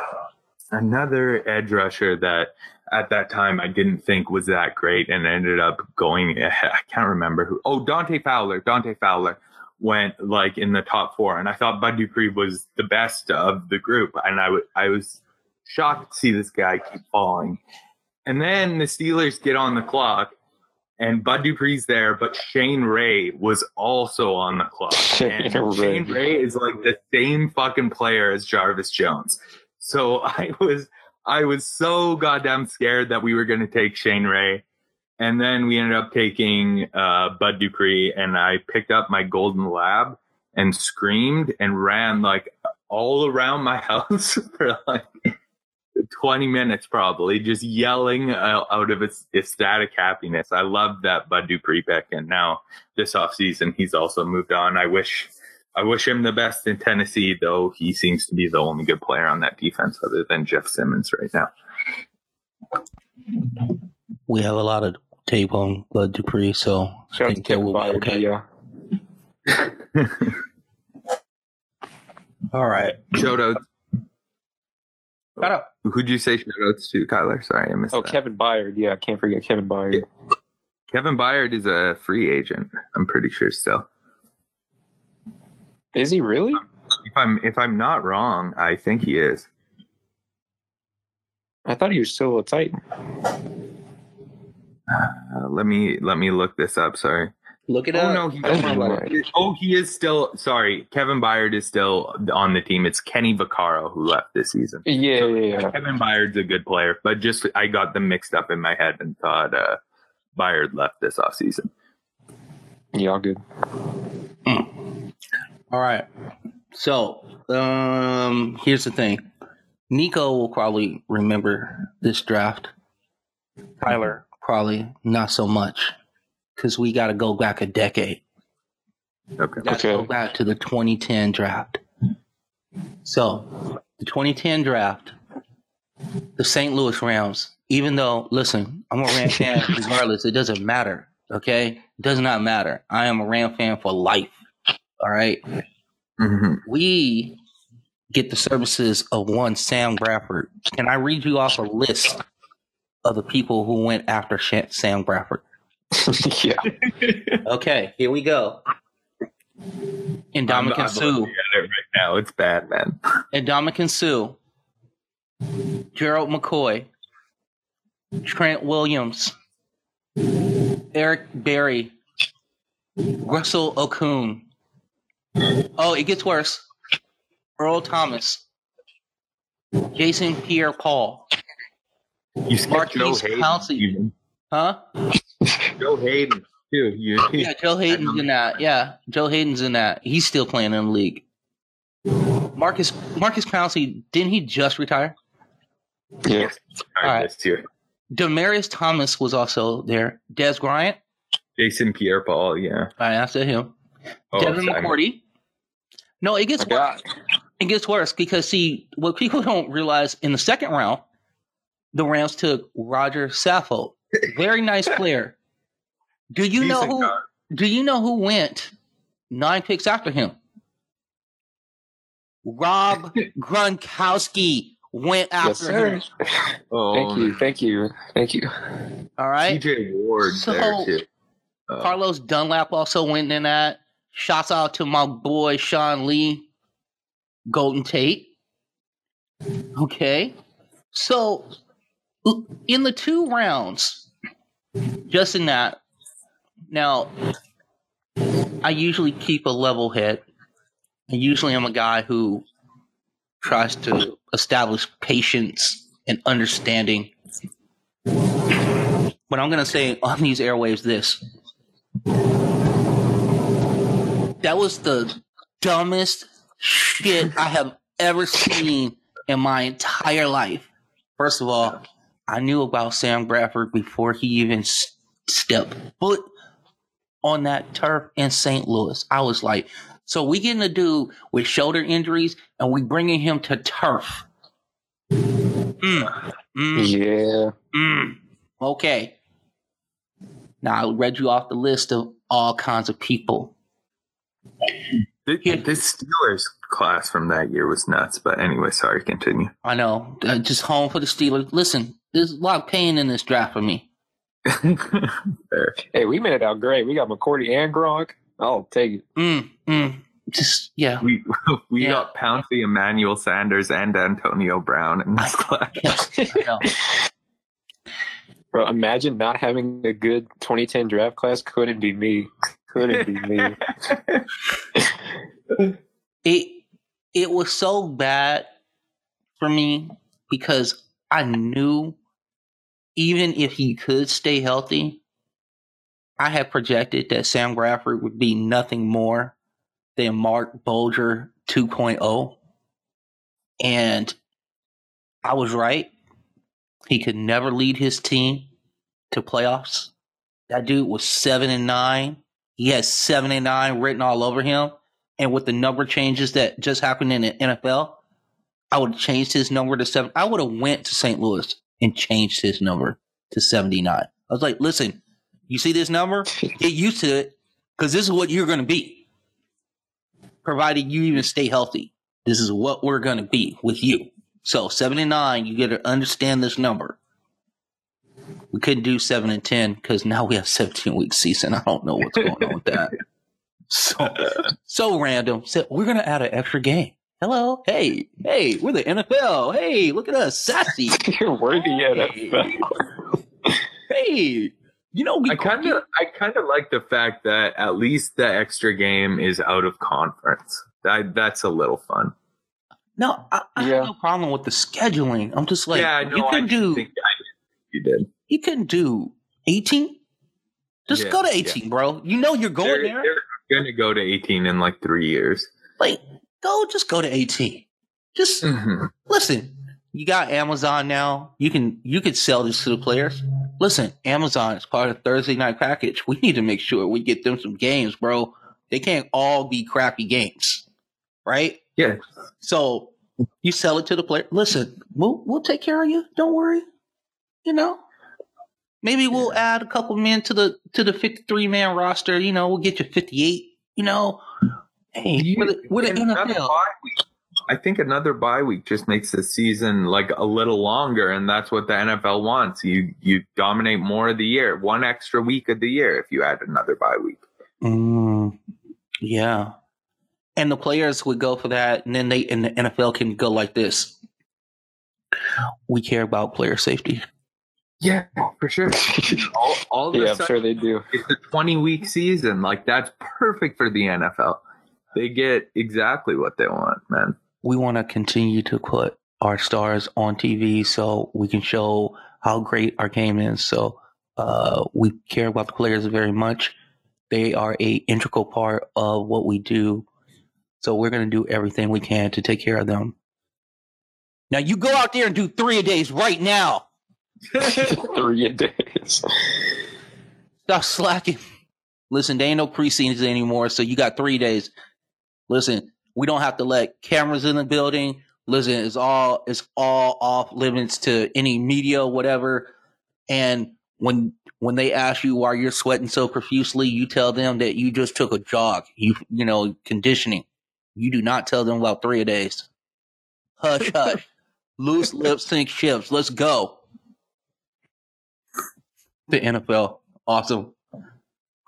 another edge rusher that at that time I didn't think was that great and ended up going I can't remember who oh Dante Fowler Dante Fowler went like in the top four and I thought Bud Dupree was the best of the group and I, w- I was shocked to see this guy keep falling. And then the Steelers get on the clock and Bud Dupree's there, but Shane Ray was also on the clock. And
Shane Ray.
Shane Ray is like the same fucking player as Jarvis Jones. So I was I was so goddamn scared that we were going to take Shane Ray. And then we ended up taking uh, Bud Dupree, and I picked up my golden lab and screamed and ran like all around my house for like 20 minutes, probably, just yelling uh, out of its ecstatic happiness. I love that Bud Dupree pick, and now this offseason he's also moved on. I wish. I wish him the best in Tennessee, though he seems to be the only good player on that defense other than Jeff Simmons right now.
We have a lot of tape on Bud Dupree, so I
Shout out to
think that will be okay.
Yeah.
All right.
Shout out.
Shut up.
Who'd you say shout outs to, Kyler? Sorry, I missed
Oh,
that.
Kevin Byard. Yeah, I can't forget Kevin Byard.
Kevin Byard is a free agent. I'm pretty sure still.
Is he really?
If I'm if I'm not wrong, I think he is.
I thought he was still a Titan.
Uh, let me let me look this up. Sorry.
Look it
Oh
up.
no, he,
Don't worry about it.
oh he is still. Sorry, Kevin Byard is still on the team. It's Kenny Vaccaro who left this season.
Yeah,
So,
yeah, yeah.
Kevin Byard's a good player, but just I got them mixed up in my head and thought uh, Byard left this offseason.
Yeah, all good.
All right. So, um, here's the thing. Nico will probably remember this draft. Tyler probably not so much because we got to go back a decade.
Okay.
Got to
Okay.
go back to the 2010 draft. So, the 2010 draft, the St. Louis Rams. Even though, listen, I'm a Ram fan regardless. It doesn't matter. Okay, it does not matter. I am a Ram fan for life. All right
hmm
we get the services of one Sam Bradford. Can I read you off a list of the people who went after Sha- Sam Bradford?
yeah.
Okay, here we go.
I'm, Ndamukong
Suh.
looking at it right now. It's bad, man.
Ndamukong Suh. Gerald McCoy. Trent Williams. Eric Berry. Russell Okung. Oh, it gets worse. Earl Thomas. Jason Pierre Paul.
You skipped Joe
Maurkice
Haden.
Pouncey. Huh?
Joe Haden too. You, oh,
Yeah, Joe Haden's in that. Yeah, Joe Haden's in that. He's still playing in the league. Marcus Marcus Pouncey, didn't he just retire?
Yeah.
All
All
right,
right.
this year.
Demaryius Thomas was also there. Dez Bryant,
Jason Pierre Paul, yeah.
I asked him.
Oh,
Devin
Simon.
McCourty. No, it gets
My
worse.
God.
It gets worse because see what people don't realize in the second round, the Rams took Rodger Saffold, very nice player. Do you know who?
guard.
Do you know who went nine picks after him? Rob Gronkowski went
Yes,
after
sir.
him.
Oh,
Thank you. Thank you. Thank you.
All right.
TJ Ward
So-
there too. Uh,
Carlos Dunlap also went in that. Shouts out to my boy Sean Lee, Golden Tate. Okay. So in the two rounds, just in that, now I usually keep a level head. I usually I'm a guy who tries to establish patience and understanding. But I'm going to say on these airwaves this that was the dumbest shit I have ever seen in my entire life. First of all, I knew about Sam Bradford before he even stepped foot on that turf in St. Louis. I was like, so we getting a dude with shoulder injuries and we bringing him to turf. Mm, mm,
Yeah.
Mm, okay. Now I read you off the list of all kinds of people.
Th-
Yeah.
This Steelers class from that year was nuts. But anyway, sorry, continue.
I know, uh, just home for the Steelers. Listen, there's a lot of pain in this draft for me.
Hey, we made it out great. We got McCourty and Gronk. I'll take it.
Mm, mm, just yeah.
We we
Yeah.
got Pouncey, Emmanuel Sanders, and Antonio Brown in this class.
I.
Bro, imagine not having a good 2010 draft class. Couldn't be me. Couldn't be me.
It it was so bad for me because I knew even if he could stay healthy, I had projected that Sam Bradford would be nothing more than Marc Bulger 2.0. And I was right. He could never lead his team to playoffs. That dude was seven and nine. He has seven and nine written all over him. And with the number changes that just happened in the NFL, I would have changed his number to seven. I would have went to St. Louis and changed his number to 79. I was like, listen, you see this number? Get used to it because this is what you're going to be. Provided you even stay healthy. This is what we're going to be with you. So 79, you got to understand this number. We couldn't do 7 and 10 because now we have 17 week season. I don't know what's going on with that. So, so random. So we're going to add an extra game. Hello. Hey, hey, we're the NFL. Hey, look at us. Sassy.
You're worthy NFL.
Hey, you know, we
I kind of I kind of like the fact that at least the extra game is out of conference. That that's a little fun.
No, I, I
Yeah.
have no problem with the scheduling. I'm just like,
yeah, no,
you
I
can do,
think I, you did.
you can do 18. Just
Yeah,
go to
yeah.
18, bro. You know you're going
They're,
there.
they're gonna go to 18 in like three years.
Like, go, just go to 18. Just
Mhm.
listen. You got Amazon now. You can you can sell this to the players. Listen, Amazon is part of Thursday night package. We need to make sure we get them some games, bro. They can't all be crappy games, right?
Yeah,
So you sell it to the player. Listen, we'll we'll take care of you. Don't worry. You know, maybe we'll add a couple men to the to the fifty three man roster. You know, we'll get you fifty eight. You know, hey,
You-
we're the,
another
NFL.
bye week. I think another bye week just makes the season like a little longer, and that's what the NFL wants. You you dominate more of the year, one extra week of the year if you add another bye week.
Mm, yeah, and the players would go for that, and then they and the NFL can go like this. We care about player safety.
Yeah, for sure. all all of
yeah,
a
I'm sure they do.
it's a 20 week season. Like that's perfect for the NFL. They get exactly what they want, man.
we want to continue to put our stars on TV so we can show how great our game is. So uh, we care about the players very much. They are a integral part of what we do. So we're gonna do everything we can to take care of them. Now you go out there and do three a days right now.
Three days.
Stop slacking. Listen, there ain't no preseasons anymore, so you got three days. Listen, we don't have to let cameras in the building. Listen, it's all it's all off limits to any media, whatever. And when when they ask you why you're sweating so profusely, you tell them that you just took a jog. You you know conditioning. You do not tell them about three a days. Hush, hush. Loose lips sink ships. Let's go. The NFL, awesome.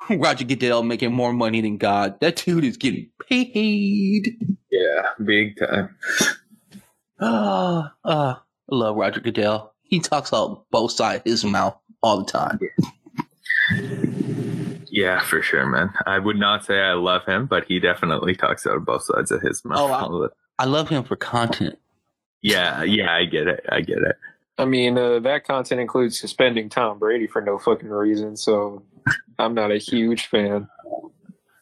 Roger Goodell making more money than God. That dude is getting paid.
Yeah, big time.
Ah, ah, I love Roger Goodell. He talks out both sides of his mouth all the time.
Yeah, for sure, man. I would not say I love him, but he definitely talks out of both sides of his mouth.
Oh, I- I love him for content.
yeah, yeah, I get it. I get it.
I mean, uh, that content includes suspending Tom Brady for no fucking reason, so I'm not a huge fan.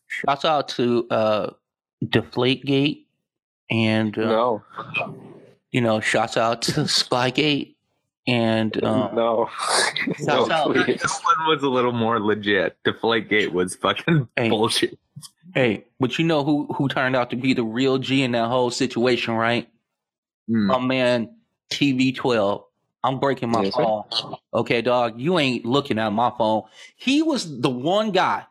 Shouts out to uh, Deflategate and, uh,
No,
you know, shouts out to Spygate and um,
no,
Shouts
no,
out.
please.
This one was a little more legit. Deflategate was fucking
Hey.
bullshit.
hey, but you know who who turned out to be the real G in that whole situation, right?
Mm.
My man TB12. I'm breaking my
Yes, sir.
phone. Okay, dog, you ain't looking at my phone. He was the one guy.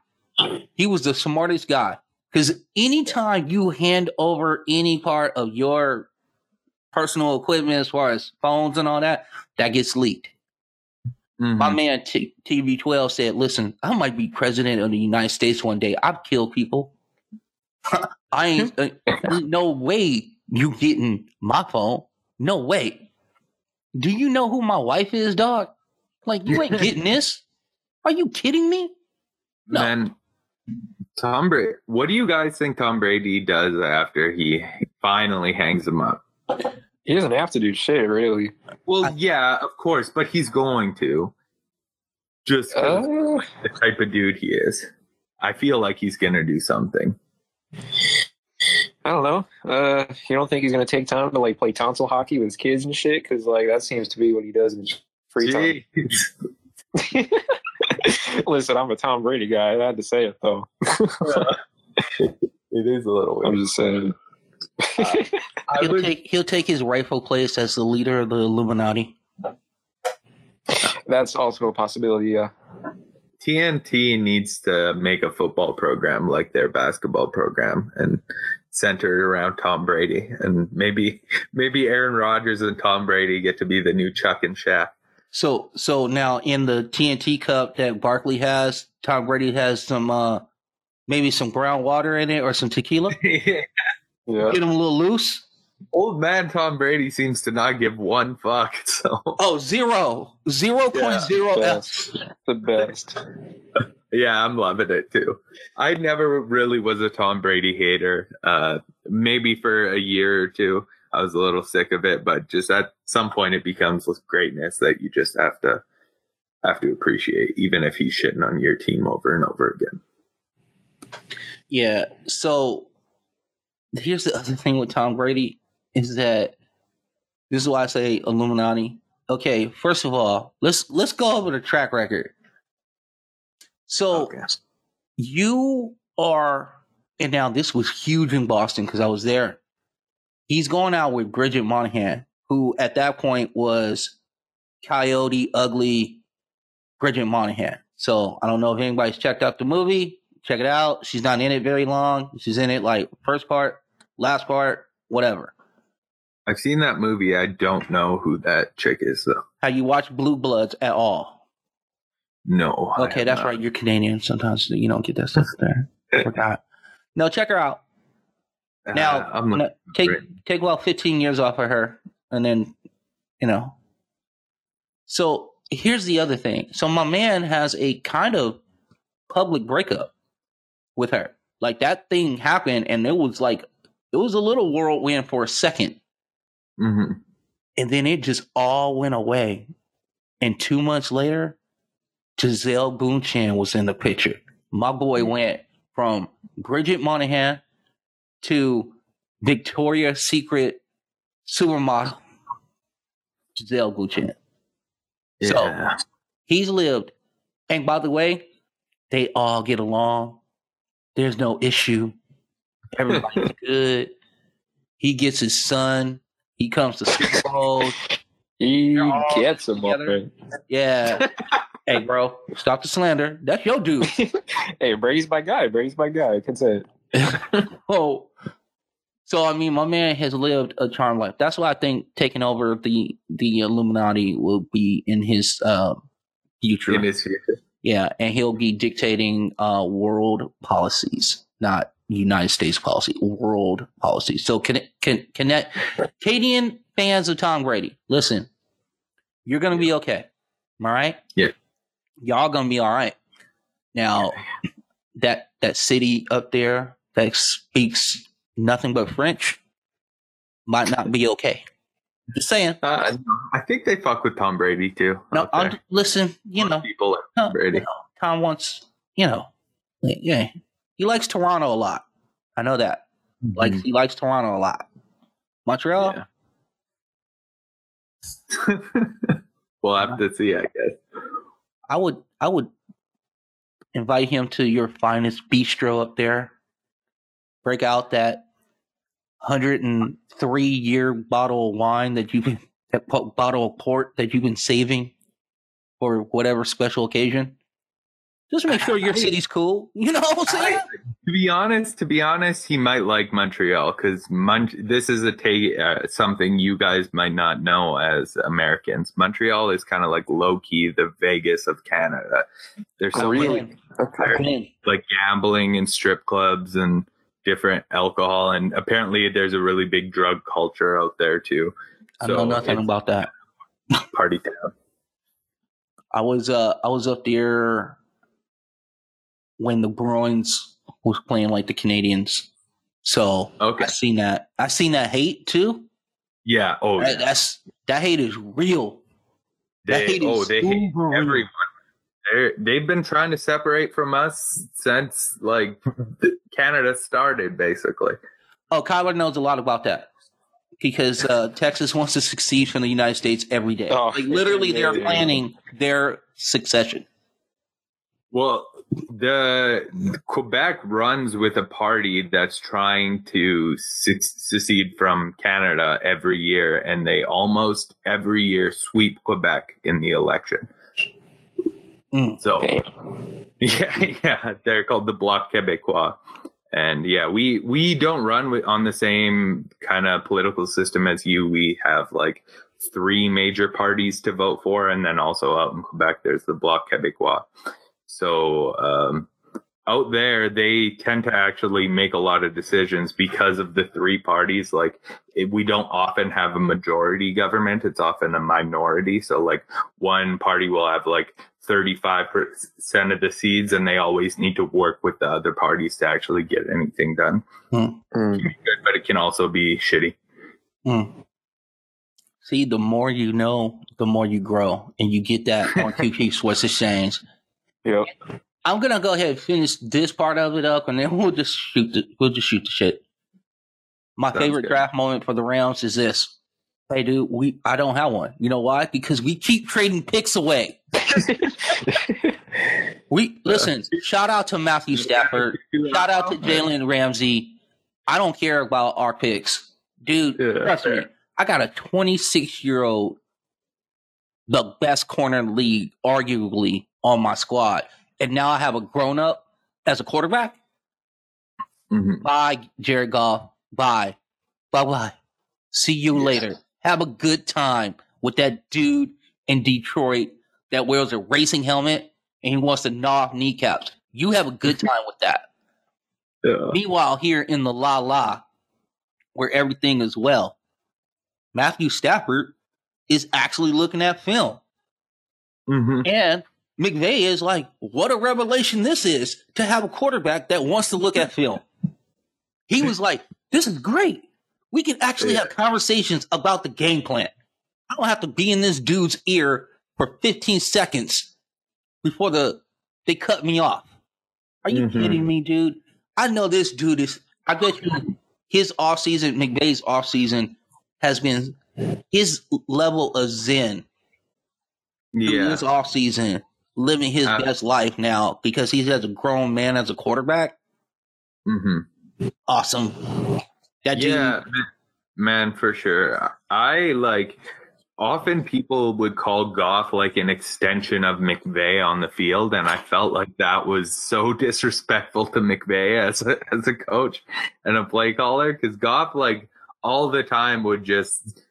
He was the smartest guy. Because anytime you hand over any part of your personal equipment, as far as phones and all that, that gets leaked.
Mhm.
My man T- TB12 said, "Listen, I might be president of the United States one day. I've killed people. I ain't uh, no way you getting my phone. No way. Do you know who my wife is, dog? Like you ain't getting this. Are you kidding me? No.
Man, Tom Brady. What do you guys think Tom Brady does after he finally hangs him up?
He doesn't have to do shit, really.
Well,
I-
yeah, of course, but he's going to. Just
Uh,
the type of dude he is. I feel like he's gonna do something.
I don't know. Uh, you don't think he's gonna take time to like play tonsil hockey with his kids and shit? Because like that seems to be what he does in his free time. Listen, I'm a Tom Brady guy. I had to say it though.
it is a little
I'm just saying.
I
He'll
would-
take he'll take his rightful place as the leader of the Illuminati.
That's also a possibility. Yeah.
TNT needs to make a football program like their basketball program and centered around Tom Brady. And maybe maybe Aaron Rodgers and Tom Brady get to be the new Chuck and Shaq.
So so now in the TNT cup that Barkley has, Tom Brady has some uh maybe some groundwater in it or some tequila.
Yeah.
Get him a little loose.
Old man Tom Brady seems to not give one fuck. So
Oh, zero. Zero point zero F.
Best. The best.
Yeah, I'm loving it too. I never really was a Tom Brady hater. Uh, maybe for a year or two, I was a little sick of it, but just at some point, it becomes greatness that you just have to have to appreciate, even if he's shitting on your team over and over again.
Yeah. So here's the other thing with Tom Brady is that this is why I say Illuminati. Okay, first of all, let's let's go over the track record. So
Okay.
you are, and now this was huge in Boston because I was there. He's going out with Bridget Moynahan, who at that point was Coyote Ugly Bridget Moynahan. So I don't know if anybody's checked out the movie. Check it out. She's not in it very long. She's in it like first part, last part, whatever.
I've seen that movie. I don't know who that chick is though.
Have you watched Blue Bloods at all?
No.
Okay, that's
not.
right. You're Canadian. Sometimes you don't get that stuff there. Forgot. No, check her out. Now,
Uh, I'm
no, take
it.
take about 15 years off of her, and then, you know. So here's the other thing. So my man has a kind of public breakup with her. Like that thing happened, and it was like it was a little whirlwind for a second,
Mhm.
and then it just all went away. And two months later, Gisele Bündchen was in the picture. My boy mm-hmm. went from Bridget Moynahan to Victoria's Secret supermodel Giselle Boucher. So he's lived, and by the way, they all get along. There's no issue. Everybody's good. He gets his son. He comes to Super Bowl.
He gets him already.
Yeah. hey, bro, stop the slander. That's your dude.
hey, Brady's my guy. Brady's my guy. I can say it.
Oh, so I mean, my man has lived a charmed life. That's why I think taking over the the Illuminati will be in his uh, future.
In his future.
yeah, and he'll be dictating uh, world policies, not United States policy, world policy. So can can can that Canadian fans of Tom Brady, listen, you're gonna be okay. All right.
Yeah.
Y'all gonna be all right. Now, that that city up there that speaks nothing but French might not be okay. Just saying.
Uh, I think they fuck with Tom Brady too.
No, I'll, listen. You know,
people like Tom Brady.
you know, Tom wants. You know, yeah, he likes Toronto a lot. I know that. Like
Mhm.
he likes Toronto a lot. Montreal.
Yeah. we'll have to see, I guess.
I would. I would invite him to your finest bistro up there. Break out that hundred and three year bottle of wine that you've been that bottle of port that you've been saving for whatever special occasion. Just make sure your city's cool. You know what I'm saying?
To be honest, to be honest, he might like Montreal because Mon- this is a take uh, something you guys might not know as Americans. Montreal is kind of like low key the Vegas of Canada. There's so
Really?
much
Okay.
Like gambling and strip clubs and different alcohol, and apparently there's a really big drug culture out there too.
I know nothing about that.
party town.
I was uh I was up there when the Bruins was playing like the Canadiens. So
Okay,
I seen that. I seen that hate too.
yeah. Oh,
That-
yeah.
that's that hate is real. That hate
oh,
is
they hate
uber real.
everyone. They're, they've been trying to separate from us since like Canada started, basically.
Oh, Kyler knows a lot about that because uh, Texas wants to succeed from the United States every day.
Oh,
like literally, they're planning their succession.
Well, the Quebec runs with a party that's trying to secede from Canada every year, and they almost every year sweep Quebec in the election.
Mm.
So,
Damn.
yeah, yeah, they're called the Bloc Québécois, and yeah, we we don't run with, on the same kind of political system as you. We have like three major parties to vote for, and then also out in Quebec, there's the Bloc Québécois. So um, out there, they tend to actually make a lot of decisions because of the three parties. Like it, we don't often have a majority government; it's often a minority. So like one party will have like 35% of the seeds, and they always need to work with the other parties to actually get anything done.
Mm.
It can be good, but it can also be shitty.
Mm. See, the more you know, the more you grow, and you get that on QQ Swiss Exchange.
Yep.
I'm gonna go ahead and finish this part of it up, and then we'll just shoot the we'll just shoot the shit. My
Sounds
favorite
good.
draft moment for the Rams is this. Hey, dude, we I don't have one. You know why? Because we keep trading picks away. We listen. Shout out to Matthew Stafford. Shout out to Jalen Ramsey. I don't care about our picks, dude.
Yeah.
Trust me. I got a 26 year old, the best corner in the league, arguably on my squad, and now I have a grown up as a quarterback.
Mhm.
Bye, Jared Goff. Bye. Bye bye. See you later. Have a good time with that dude in Detroit that wears a racing helmet and he wants to gnaw off kneecaps. You have a good time with that.
Yeah.
Meanwhile, here in the La La, where everything is well, Matthew Stafford is actually looking at film.
Mhm.
And McVay is like, what a revelation this is to have a quarterback that wants to look at film. He was like, this is great. We can actually
Yeah.
have conversations about the game plan. I don't have to be in this dude's ear for 15 seconds before the they cut me off. Are you
Mhm.
kidding me, dude? I know this dude is I bet you his offseason, McVay's offseason has been his level of zen
Yeah.
this offseason, living his
Uh,
best life now because he's as a grown man as a quarterback.
Mm-hmm.
Awesome. That dude,
Yeah, man, man, for sure. I like often people would call Goff like an extension of McVay on the field, and I felt like that was so disrespectful to McVay as a, as a coach and a play caller because Goff like all the time would just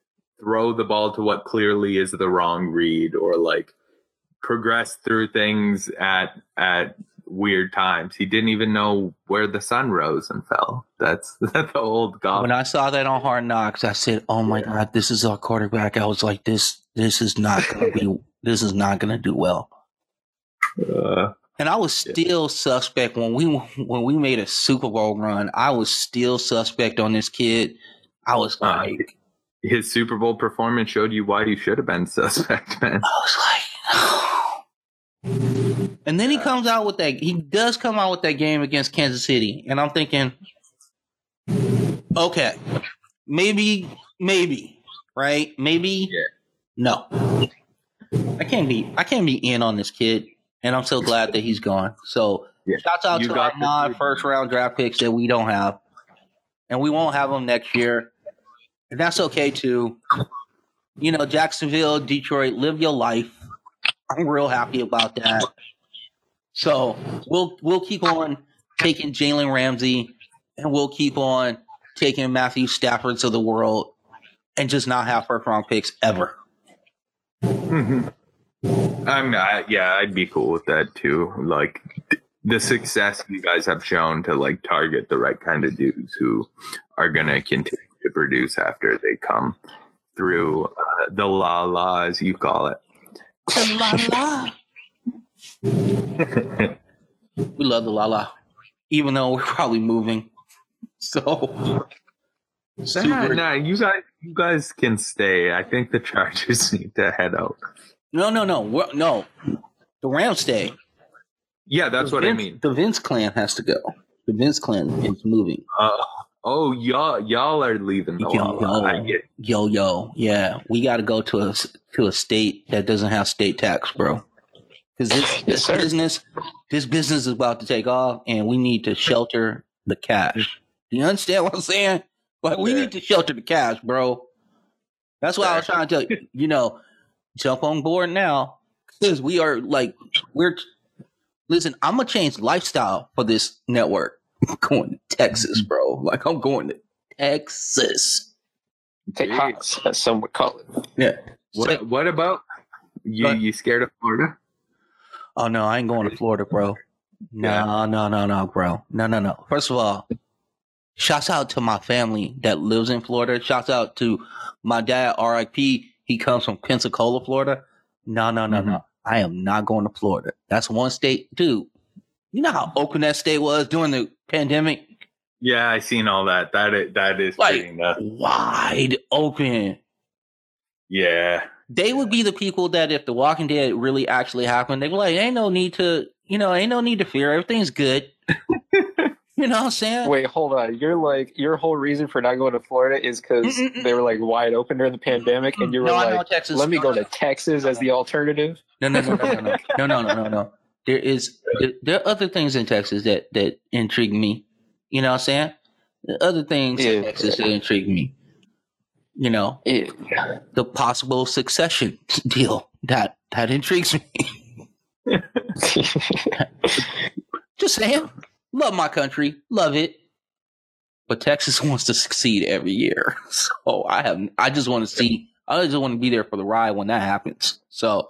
throw the ball to what clearly is the wrong read or like progress through things at at weird times. He didn't even know where the sun rose and fell. That's that's the old Goff.
when I saw that on Hard Knocks, I said, "Oh my God, this is our quarterback." I was like, "This, this is not going to be, this is not to do well."
Uh,
And I was still suspect when we when we made a Super Bowl run. I was still suspect on this kid. I was
Uh,
like,
his Super Bowl performance showed you why you should have been suspect, man.
I was like, and then he comes out with that. He does come out with that game against Kansas City, and I'm thinking, okay, maybe, maybe, right? Maybe,
Yeah.
no. I can't be. I can't be in on this kid, and I'm so glad that he's gone. So,
Yeah.
shouts out
You
to our non first round draft picks that we don't have, and we won't have them next year, and that's okay too. You know, Jacksonville, Detroit, live your life. I'm real happy about that. So we'll we'll keep on taking Jalen Ramsey, and we'll keep on taking Matthew Staffords of the world, and just not have first round picks ever.
I'm not, yeah, I'd be cool with that too. Like the success you guys have shown to like target the right kind of dudes who are gonna continue to produce after they come through uh, the la la as you call it.
La la. We love the la la, even though we're probably moving. So
Nah,
super-
nah, you guys, you guys can stay. I think the Chargers need to head out.
no, no, no, we're, no. The Rams stay.
Yeah, that's
The
what I mean.
The Vince clan has to go. The Vince clan is moving.
Uh, oh, y'all, y'all are leaving the
Yo. Yo.
get
Yo, yo, yeah, we got to go to a to a state that doesn't have state tax, bro. Because this, this
sir.
business, this business is about to take off, and we need to shelter the cash. Do you understand what I'm saying? Like, we
Yeah.
need to shelter the cash, bro. That's why I was trying to tell you. You know, jump on board now, because we are like we're. Listen, I'm gonna change lifestyle for this network. I'm going to Texas, mm-hmm. bro. Like I'm going to Texas.
Take
Jeez.
as some would call it.
Yeah.
what? What about you?
But-
You scared of Florida?
Oh no, I ain't going to Florida, bro. No, no, no, no, bro. No, no, no. First of all, shouts out to my family that lives in Florida. Shouts out to my dad, RIP. He comes from Pensacola, Florida. No, no, no, no. I am not going to Florida. That's one state, dude. You know how open that state was during the pandemic?
Yeah, I seen all that. That is, that is
Like- Wide open.
Yeah,
They would be the people that if The Walking Dead really actually happened, they'd be like, ain't no need to, you know, ain't no need to fear. Everything's good. you know what I'm saying?
Wait, hold on. You're like your whole reason for not going to Florida is because they were like wide open during the pandemic, and you were
no,
like,
Texas.
"Let me go to Texas as the alternative."
No, no, no, no, no, no, no, no, no, no, no. There is there, are other things in Texas that that intrigue me. You know what I'm saying? Other things in Texas that intrigue me. You know,
Yeah.
the possible succession deal that that intrigues me. Just saying, love my country, love it, but Texas wants to succeed every year. So I have, I just want to see, I just want to be there for the ride when that happens. So,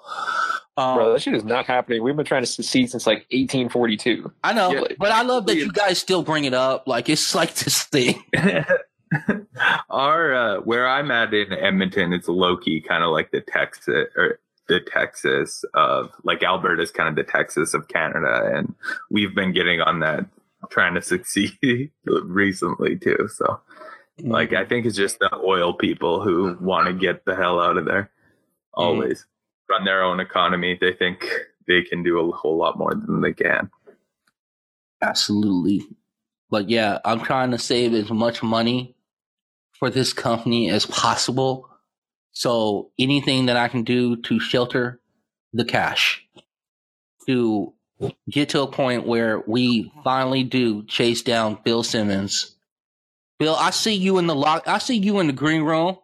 um,
Bro, that shit is not happening. We've been trying to succeed since like 1842.
I know,
Yeah.
but I love that you guys still bring it up. Like it's like this thing.
Our uh, where I'm at in Edmonton, it's low key, kind of like the Texas or the Texas of like Alberta's kind of the Texas of Canada, and we've been getting on that, trying to succeed recently too. So, like, I think it's just the oil people who want to get the hell out of there. Always run their own economy. They think they can do a whole lot more than they can.
absolutely, But yeah, I'm trying to save as much money for this company as possible. So anything that I can do to shelter the cash to get to a point where we finally do chase down Bill Simmons. Bill, I see you in the lock. I see you in the green room.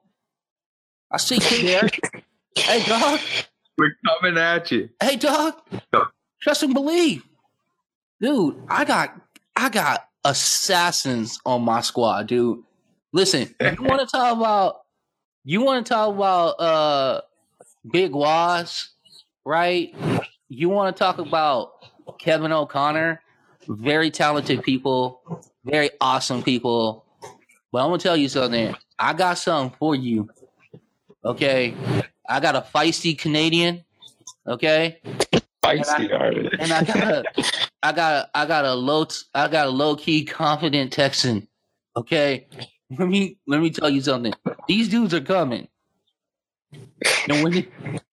I see you there. hey, dog.
We're coming at you.
Hey, dog. Trust and believe, dude. I got, I got assassins on my squad, dude. Listen, you want to talk about, you want to talk about uh Big Waz, right? You want to talk about Kevin O'Connor, very talented people, very awesome people. But I'm gonna tell you something. I got something for you. Okay, I got a feisty Canadian. Okay,
Feisty, all right.
and I got a, I got a, I got a low, I got a low key confident Texan. Okay, let me let me tell you something. These dudes are coming. And when they,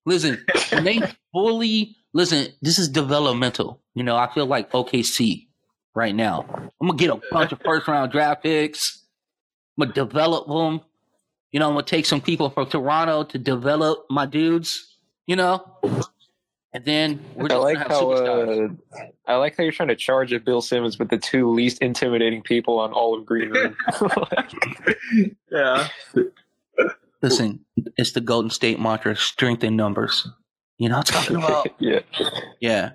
listen, when they fully listen, this is developmental. You know, I feel like OKC right now. I'm gonna get a bunch of first round draft picks. I'm gonna develop them. You know, I'm gonna take some people from Toronto to develop my dudes. You know, and then we're
I
just
like
gonna have
how
superstars.
uh, I like how you're trying to charge at Bill Simmons with the two least intimidating people on all of Green Room.
Yeah.
Listen, it's the Golden State mantra: strength in numbers. You know, what I'm talking about.
yeah,
Yeah.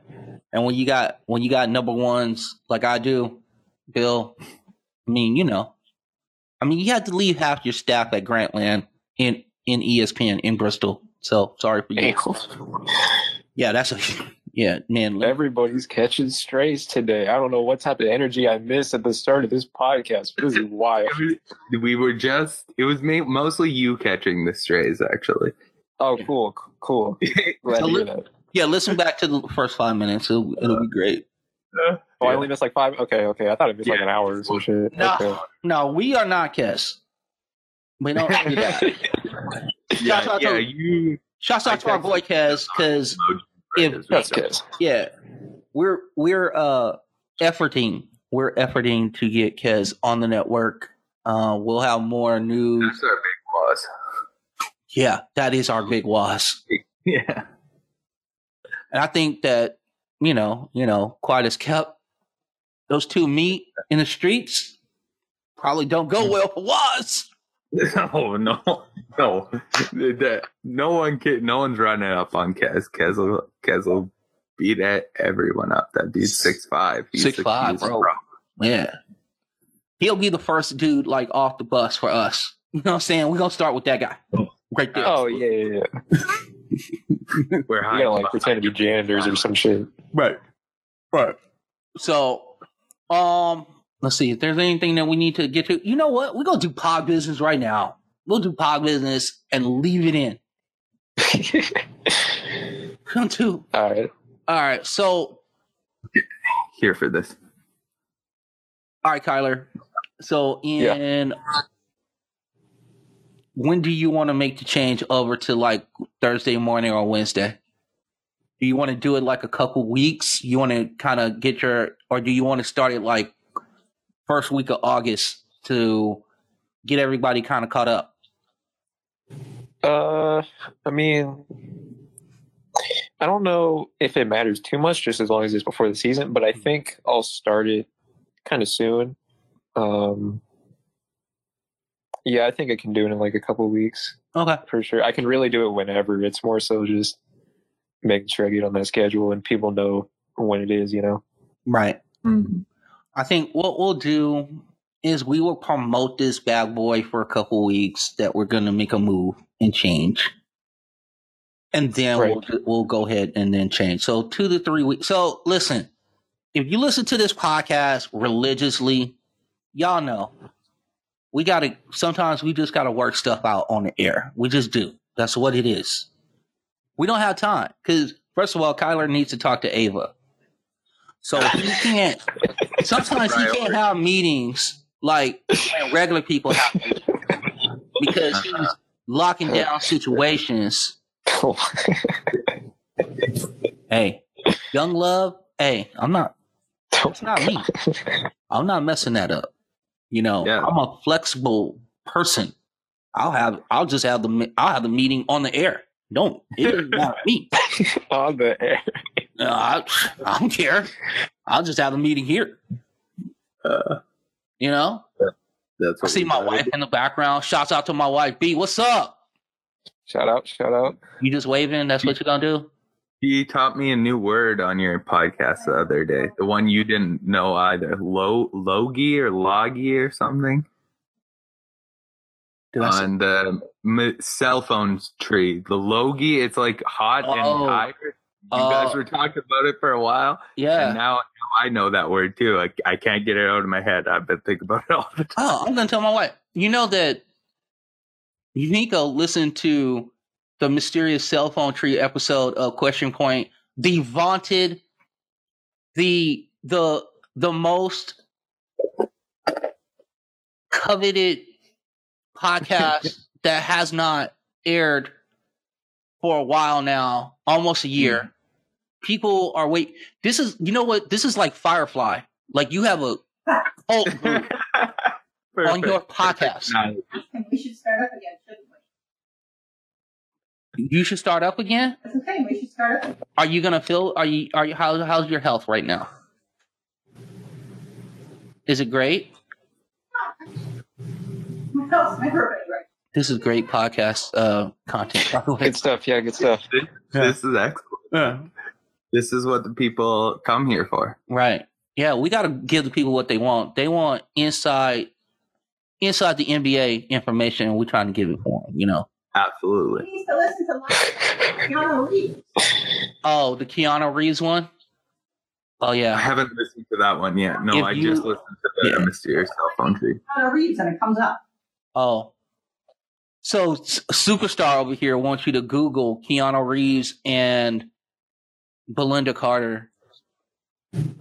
And when you got when you got number ones like I do, Bill, I mean, you know. I mean, you had to leave half your staff at Grantland in in ESPN in Bristol. So sorry for you. Yeah, that's a yeah, man.
everybody's catching strays today. I don't know what type of energy I missed at the start of this podcast. But this is wild.
We were just, it was ma- mostly you catching the strays, actually.
Oh, cool, cool. Glad
So
to hear
li-
that.
Yeah, listen back to the first five minutes. It'll, it'll be great.
Oh, I only missed like five. Okay, okay. I thought it was like an hour or some shit.
No,
Okay.
no, we are not Kiss. We don't do that.
Yeah,
Shout out
yeah,
to-
you.
Shouts out to our boy Kez, because If-
That's good.
yeah, we're we're uh efforting we're efforting to get Kez on the network. Uh, we'll have more news.
That's our big boss.
Yeah, that is our big was,
Yeah.
and I think that you know, you know, quiet as kept. Those two meet in the streets probably don't go mm. well for was.
No, no, no. That no one can, no one's running up on will, Kez will beat at everyone up. That dude's six five.
6'5", bro. Yeah, he'll be the first dude like off the bus for us. You know what I'm saying? We're gonna start with that guy oh. right there.
Oh yeah, yeah, yeah.
We're
You
high.
gotta like pretend to be janitors or some shit.
Right. Right. So, um, let's see if there's anything that we need to get to. You know what? We're gonna do pod business right now. We'll do pod business and leave it in. Come to.
All right.
All right. So,
here for this.
all right, Kyler. So, in when do you want to make the change over to like Thursday morning or Wednesday? Do you want to do it like a couple weeks? You want to kind of get your, or do you want to start it like first week of August to get everybody kind of caught up?
Uh, I mean, I don't know if it matters too much, just as long as it's before the season. But I think I'll start it kind of soon. Um, yeah, I think I can do it in like a couple weeks
Okay.
for sure. I can really do it whenever. It's more so just making sure I get on that schedule and people know when it is. You know.
Right. Mm-hmm. I think what we'll do is we will promote this bad boy for a couple weeks that we're going to make a move and change. And then
Right.
we'll, we'll go ahead and then change. So two to three weeks. So listen, if you listen to this podcast religiously, y'all know we got to, sometimes we just got to work stuff out on the air. We just do. That's what it is. We don't have time because first of all, Kyler needs to talk to Ava. So he can't, sometimes he can't have meetings like regular people have because he's locking down situations. Hey, young love. Hey, I'm not. That's not me. I'm not messing that up. You know,
Yeah.
I'm a flexible person. I'll have I'll just have the I'll have the meeting on the air. Don't it doesn't me.
On the air.
I, I don't care. I'll just have the meeting here.
Uh,
You know,
that's
I see my wife in the background. Shouts out to my wife. B, what's up?
Shout out, shout out.
You just waving? That's what you're gonna do?
He taught me a new word on your podcast the other day. The one you didn't know either. Lo logi or logi or something
Did
on the m- cell phone tree. The logi. It's like hot
Oh.
and tired. You
Oh.
guys were talking about it for a while,
yeah.
and now, now I know that word too. I, I can't get it out of my head. I've been thinking about it all the oh, time.
Oh, I'm gonna tell my wife. You know that Nico listened to the mysterious cell phone tree episode of Question Point, the vaunted, the the the most coveted podcast that has not aired for a while now, almost a hmm. year. People are wait. This is you know what? This is like Firefly. Like you have a cult group on your podcast.
Nice.
We should start up again, shouldn't we?
You should start up again.
That's okay. We should start up.
Are you gonna feel? Are you? Are you? How, how's your health right now? Is it great?
What else? Everybody, right?
This is great podcast uh, content. By the way.
Good stuff. Yeah, good stuff.
This, this is excellent.
Yeah.
This is what the people come here for.
Right. Yeah, we got to give the people what they want. They want inside, inside the NBA information, and we're trying to give it for them. You know.
Absolutely.
We used to listen to like Keanu Reeves.
Oh, the Keanu Reeves one. Oh yeah.
I haven't listened to that one yet. No,
If
I
you-
just listened to the
Yeah.
mysterious cell phone tree.
Keanu Reeves, and it comes up.
Oh. So S- Superstar over here wants you to Google Keanu Reeves and Belinda Carter.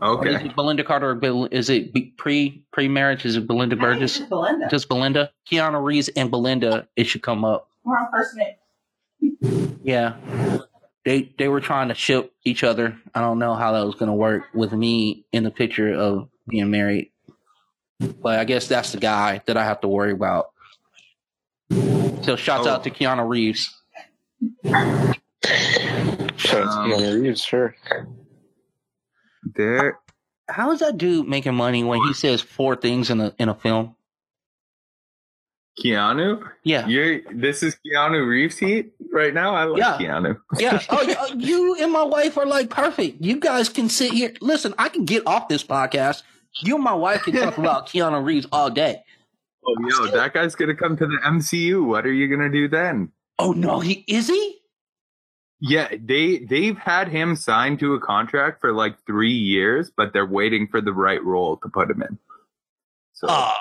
Or Is
Okay.
it Belinda Carter or Bel- is it pre pre marriage? Is it Belinda Burgess?
it's Belinda.
Just Belinda? Keanu Reeves and Belinda, it should come up.
We're on first name.
Yeah. They they were trying to ship each other. I don't know how that was gonna work with me in the picture of being married. But I guess that's the guy that I have to worry about. So shouts
Oh.
out to Keanu Reeves.
Shout out to
Um,
Keanu Reeves, sure.
There.
How is that dude making money when he says four things in a in a film?
Keanu?
Yeah.
You're this is Keanu Reeves heat right now? I like
Yeah.
Keanu.
Yeah. Oh, oh, you and my wife are like perfect. You guys can sit here. Listen, I can get off this podcast. You and my wife can talk about Keanu Reeves all day.
Oh yo, that guy's gonna come to the MCU. What are you gonna do then?
Oh no, he is he?
Yeah, they they've had him signed to a contract for like three years, but they're waiting for the right role to put him in. So
Uh,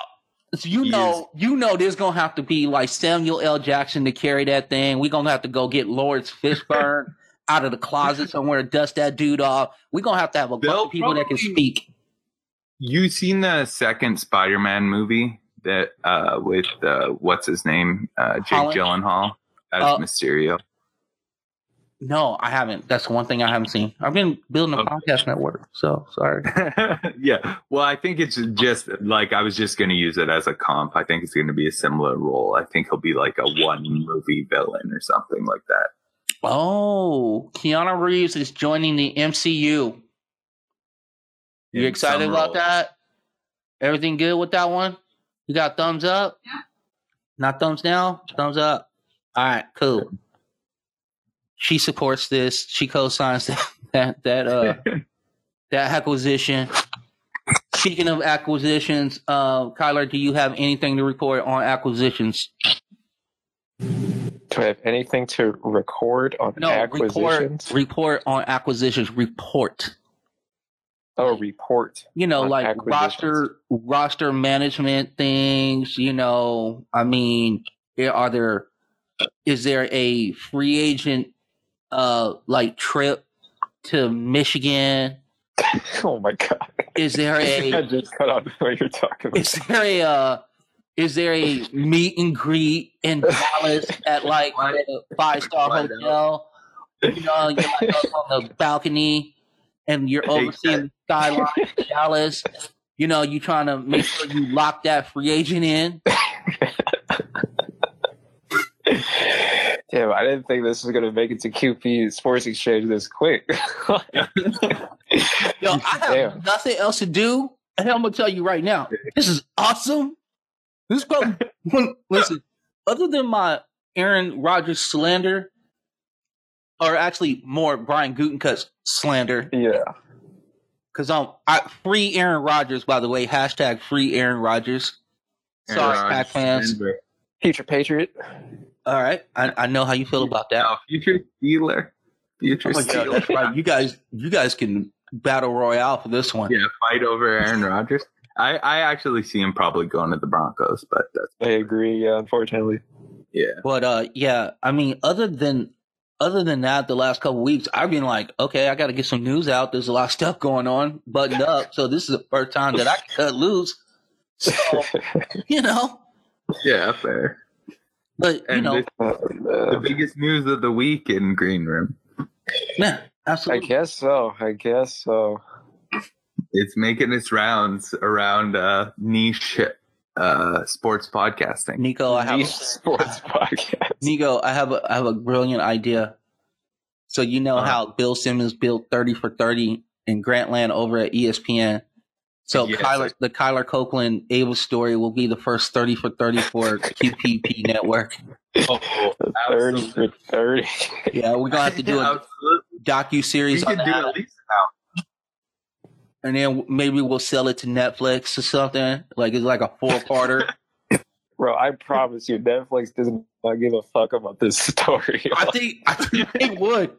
so you
He
know, you know, there's gonna have to be like Samuel L. Jackson to carry that thing. We're gonna have to go get Laurence Fishburne out of the closet somewhere, dust that dude off. We're gonna have to have a bunch
They'll
of people that can speak.
you seen the second Spider-Man movie that uh with uh what's his name? Uh Jake
Holland?
Gyllenhaal as
Uh,
Mysterio.
No, I haven't. That's the one thing I haven't seen. I've been building a
Okay.
podcast network, so sorry.
yeah. Well, I think it's just like I was just going to use it as a comp. I think it's going to be a similar role. I think he'll be like a one movie villain or something like that.
Oh, Keanu Reeves is joining the MCU. You
In
excited about
role.
that? Everything good with that one? You got thumbs up?
Yeah.
Not thumbs down? Thumbs up. All right, cool. She supports this. She co-signs that that that uh that acquisition. Speaking of acquisitions, uh, Kyler, do you have anything to report on acquisitions?
Do I have anything to record on
No,
acquisitions?
report on acquisitions. Report.
oh, report.
you know, like roster roster management things. You know, I mean, are there is there a free agent uh like trip to Michigan?
Oh my god!
Is there
I
a
just cut off what you're talking about.
is there a uh, is there a meet and greet in Dallas at like a five star
why not?
hotel? You know, you're like up on the balcony and you're
Hey,
overseeing sideline in Dallas. You know, you're trying to make sure you lock that free agent in.
Damn, I didn't think this was gonna make it to QP Sports Exchange this quick.
Yo, I have
Damn.
nothing else to do. And I'm gonna tell you right now, this is awesome. This is probably listen. Other than my Aaron Rodgers slander, or actually more Brian Gutekunst's slander,
yeah.
because um, I free Aaron Rodgers. By the way, hashtag free Aaron Rodgers. Sorry,
Aaron
Pack fans.
Future Patriot.
All right, I, I know how you feel about that.
Oh, future Steeler. Future
Oh my God, that's right. You guys, you guys can battle royale for this one.
Yeah, fight over Aaron Rodgers. I, I actually see him probably going to the Broncos, but that's
I agree, yeah, unfortunately.
yeah.
But uh, yeah, I mean, other than other than that, the last couple weeks, I've been like, okay, I got to get some news out. There's a lot of stuff going on, buttoned up. So this is the first time that I can cut loose. So you know,
Yeah, fair.
But you
And
know,
this- the biggest news of the week in Green Room.
yeah, absolutely.
I guess so. I guess so.
It's making its rounds around uh, niche uh, sports podcasting.
Nico, I have
Niche sports podcast.
Nico, I have a I have a brilliant idea. So you know
Uh-huh.
how Bill Simmons built thirty for thirty in Grantland over at ESPN. So
Yes.
Kyler, the Kyler Copeland Ava story will be the first thirty for thirty for QPP network.
Oh,
Thirty for thirty.
Yeah, we're gonna have to do a
Absolutely.
docu
We
series on
could do
that,
at least now.
and then maybe we'll sell it to Netflix or something. Like it's like a four parter.
Bro, I promise you, Netflix does not give a fuck about this story.
I think I think they would.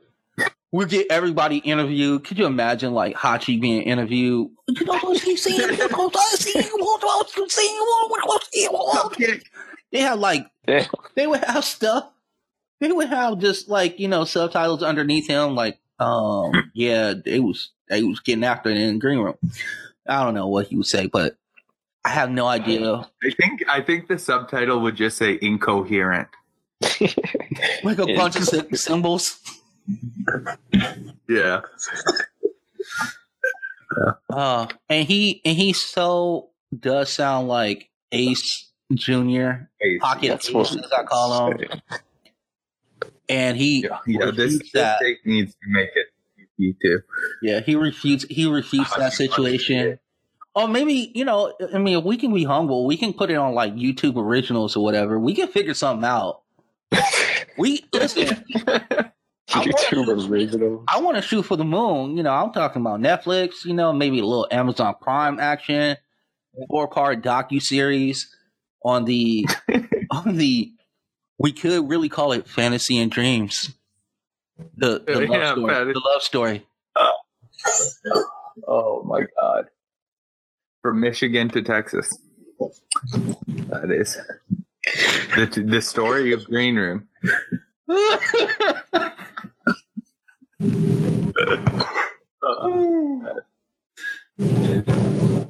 We'll get everybody interviewed. Could you imagine like Hachi being interviewed? You know what saying? What he's saying? What he's saying? What he's saying? They have like they would have stuff. They would have just like you know subtitles underneath him, like um yeah, they was they was getting after it in the green room. I don't know what he would say, but I have no idea.
I think I think the subtitle would just say incoherent.
Like a bunch of symbols.
Yeah.
Uh, and he and he so does sound like Ace Junior, Pocket
That's
Ace,
what
as I call him. And he
Yeah, yeah this,
refutes
this
that.
take needs to make it EP too.
Yeah, he refutes he refutes that situation. Or maybe, you know, I mean, if we can be humble, we can put it on like YouTube originals or whatever. We can figure something out. We listen, I
YouTube original.
I want to shoot for the moon. You know, I'm talking about Netflix, you know, maybe a little Amazon Prime action, four part docu series on the on the we could really call it fantasy and dreams. The the love story.
fantasy.
The love story.
Oh my god. From Michigan to Texas. That is the the story of Green Room.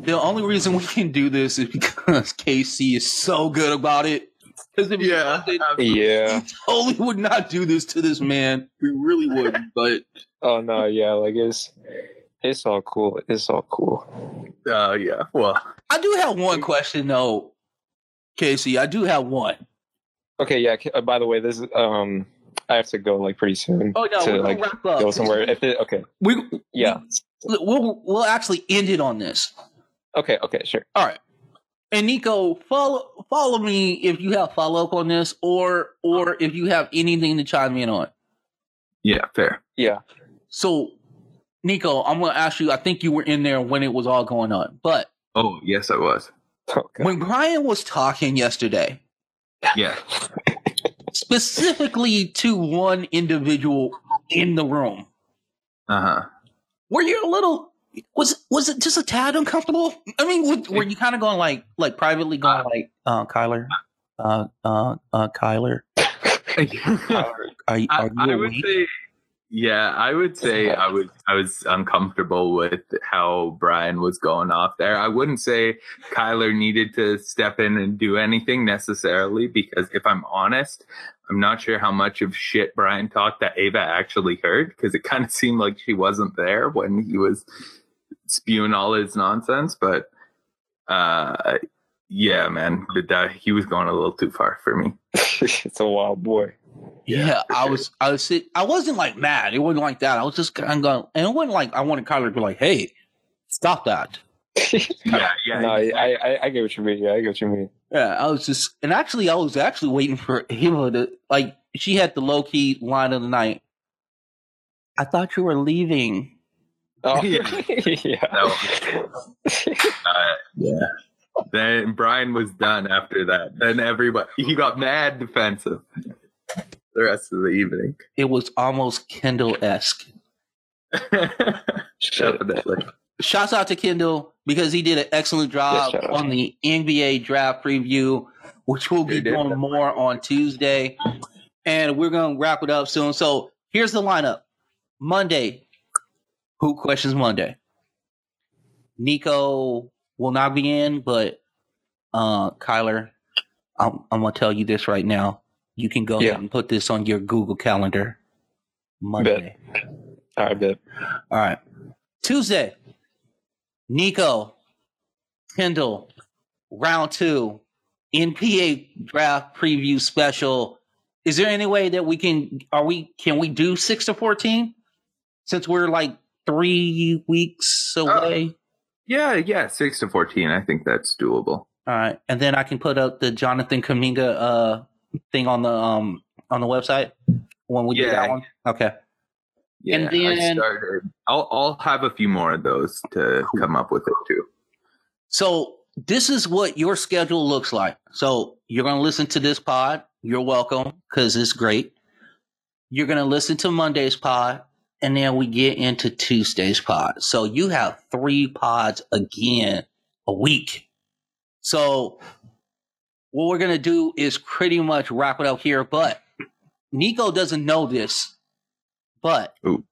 The only reason we can do this is because KC is so good about it. Because if he
Yeah.
wasn't,
Yeah.
we totally would not do this to this man. We really wouldn't. But
Oh no, yeah, like it's it's all cool. It's all cool.
Uh, yeah. Well,
I do have one question though, Casey. I do have one.
Okay, yeah. Uh, by the way, this is um, I have to go like pretty soon
Oh no,
to
we're
like
wrap up.
go somewhere. If it, okay,
We
yeah.
we'll we'll actually end it on this.
Okay, okay, sure.
All right. And Nico, follow follow me if you have follow up on this, or or if you have anything to chime in on.
yeah, fair.
Yeah.
So, Nico, I'm going to ask you. I think you were in there when it was all going on, but
Oh, yes, I was.
Okay.
when Brian was talking yesterday,
Yeah.
specifically to one individual in the room,
Uh huh.
were you a little? Was was it just a tad uncomfortable? I mean, were, were you kind of going like like privately going like, uh, Kyler, uh, uh, uh, Kyler, are you are you
I, I would say, yeah, I would say I was I was uncomfortable with how Brian was going off there. I wouldn't say Kyler needed to step in and do anything necessarily because if I'm honest, I'm not sure how much of shit Brian talked that Ava actually heard because it kind of seemed like she wasn't there when he was spewing all his nonsense, but uh, yeah, man, but that he was going a little too far for me.
it's a wild boy.
Yeah,
for
I
sure.
was, I was, sit- I wasn't like mad. It wasn't like that. I was just kind of going, and it wasn't like I wanted Kyler to be like, "Hey, stop that."
Yeah, yeah.
no, I, I I get what you mean. Yeah, I get what you mean.
Yeah, I was just, and actually, I was actually waiting for him to like. She had the low key line of the night. I thought you were leaving.
Oh,
Yeah.
yeah.
Uh, yeah. Then Brian was done after that. Then everybody he got mad defensive the rest of the evening.
It was almost Kendall esque.
Shit.
Definitely.
Shouts out to Kendall because he did an excellent job
shout out.
on the NBA draft preview, which we'll be
He did.
doing more on Tuesday. And we're going to wrap it up soon. So here's the lineup Monday, Who Questions Monday? Nico will not be in, but uh, Kyler, I'm, I'm going to tell you this right now. You can go
Yeah.
ahead and put this on your Google Calendar. Monday.
All right, bet.
All right. Tuesday, Nico, Kendall, round two, NBA draft preview special. Is there any way that we can are we can we do six to fourteen? Since we're like three weeks away.
Yeah, yeah, six to fourteen. I think that's doable.
All right. And then I can put up the Jonathan Kuminga uh thing on the um on the website when we do
Yeah.
that one. Okay.
Yeah,
And
I started. I'll I'll have a few more of those to come up with it too.
So this is what your schedule looks like. So you're going to listen to this pod. You're welcome because it's great. You're going to listen to Monday's pod, and then we get into Tuesday's pod. So you have three pods again a week. So what we're going to do is pretty much wrap it up here. But Nico doesn't know this, but
Ooh.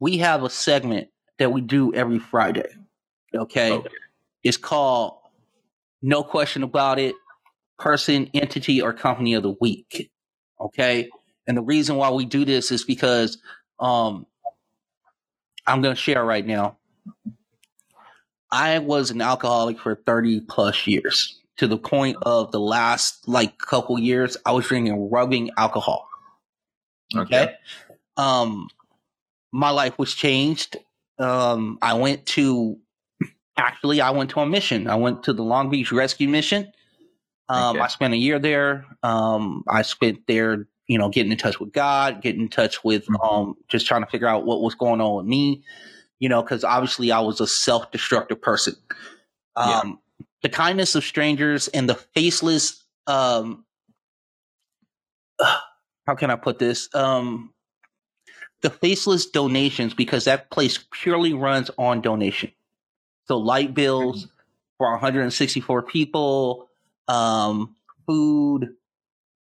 we have a segment that we do every Friday. Okay.
Okay.
It's called No Question About It Person, Entity, or Company of the Week. Okay. And the reason why we do this is because um, I'm going to share right now. I was an alcoholic for 30 plus years to the point of the last like couple years, I was drinking rubbing alcohol. Okay. Um, my life was changed. Um, I went to actually I went to a mission. I went to the Long Beach Rescue Mission. Um,
Okay.
I spent a year there. Um, I spent there, you know, getting in touch with God, getting in touch with
Mhm.
um, just trying to figure out what was going on with me. You know, because obviously I was a self-destructive person.
Yeah.
The kindness of strangers and the faceless. Um, how can I put this? Um, the faceless donations because that place purely runs on donation. So light bills for 164 people, um, food,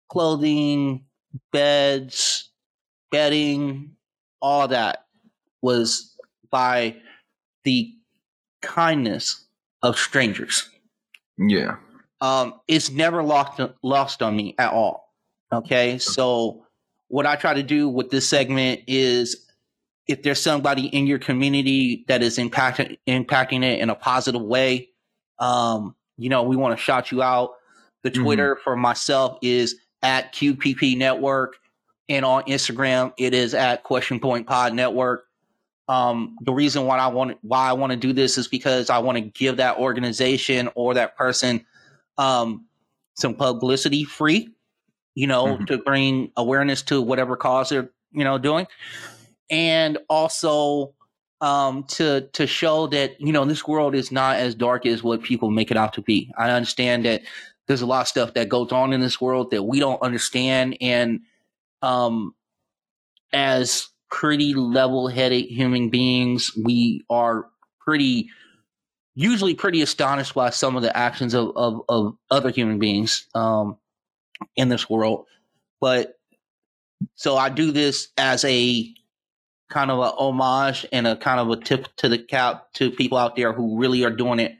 clothing, beds, bedding, all that was by the kindness of strangers
Yeah.
um, it's never lost lost on me at all. Okay, so what I try to do with this segment is, if there's somebody in your community that is impacting impacting it in a positive way, um, you know, we want to shout you out. The
Mhm.
Twitter for myself is at QPP Network, and on Instagram it is at Question Point Pod Network. Um, the reason why I want why I want to do this is because I want to give that organization or that person um, some publicity free, you know,
Mhm.
to bring awareness to whatever cause they're, you know, doing. And also um, to to show that, you know, this world is not as dark as what people make it out to be. I understand that there's a lot of stuff that goes on in this world that we don't understand. And um, as pretty level headed human beings, we are pretty usually pretty astonished by some of the actions of, of, of other human beings um, in this world. But so I do this as a kind of a homage and a kind of a tip to the cap to people out there who really are doing it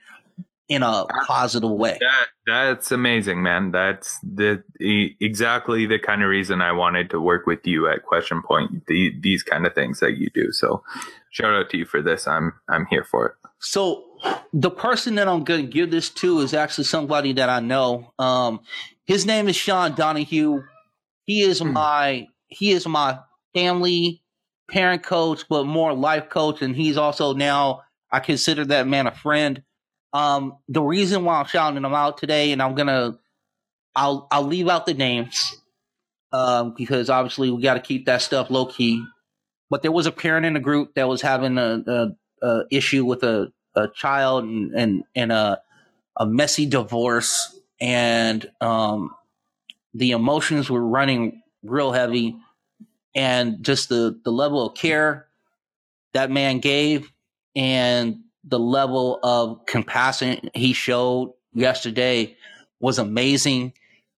in a positive way.
That that's amazing, man. That's the exactly the kind of reason I wanted to work with you at Question Point. The, these kind of things that you do. So shout out to you for this. I'm I'm here for it.
So the person that I'm going to give this to is actually somebody that I know. Um, his name is Sean Donahue. He is
Hmm.
my he is my family parent coach, but more life coach, and he's also now I consider that man a friend. Um, the reason why I'm shouting them out today, and I'm gonna I'll I'll leave out the names um, because obviously we got to keep that stuff low key. But there was a parent in the group that was having a, a uh, issue with a, a child and and, and a a messy divorce and um, the emotions were running real heavy and just the the level of care that man gave and the level of compassion he showed yesterday was amazing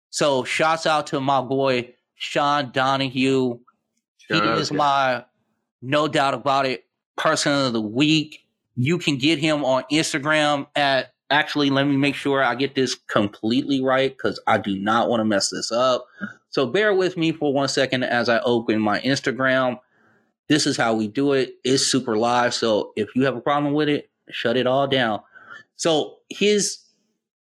so shouts out to my boy sean donahue he is my no doubt about it person of the week. You can get him on Instagram at actually let me make sure I get this completely right because I do not want to mess this up. So bear with me for one second as I open my Instagram. This is how we do it. It's super live. So if you have a problem with it, shut it all down. So his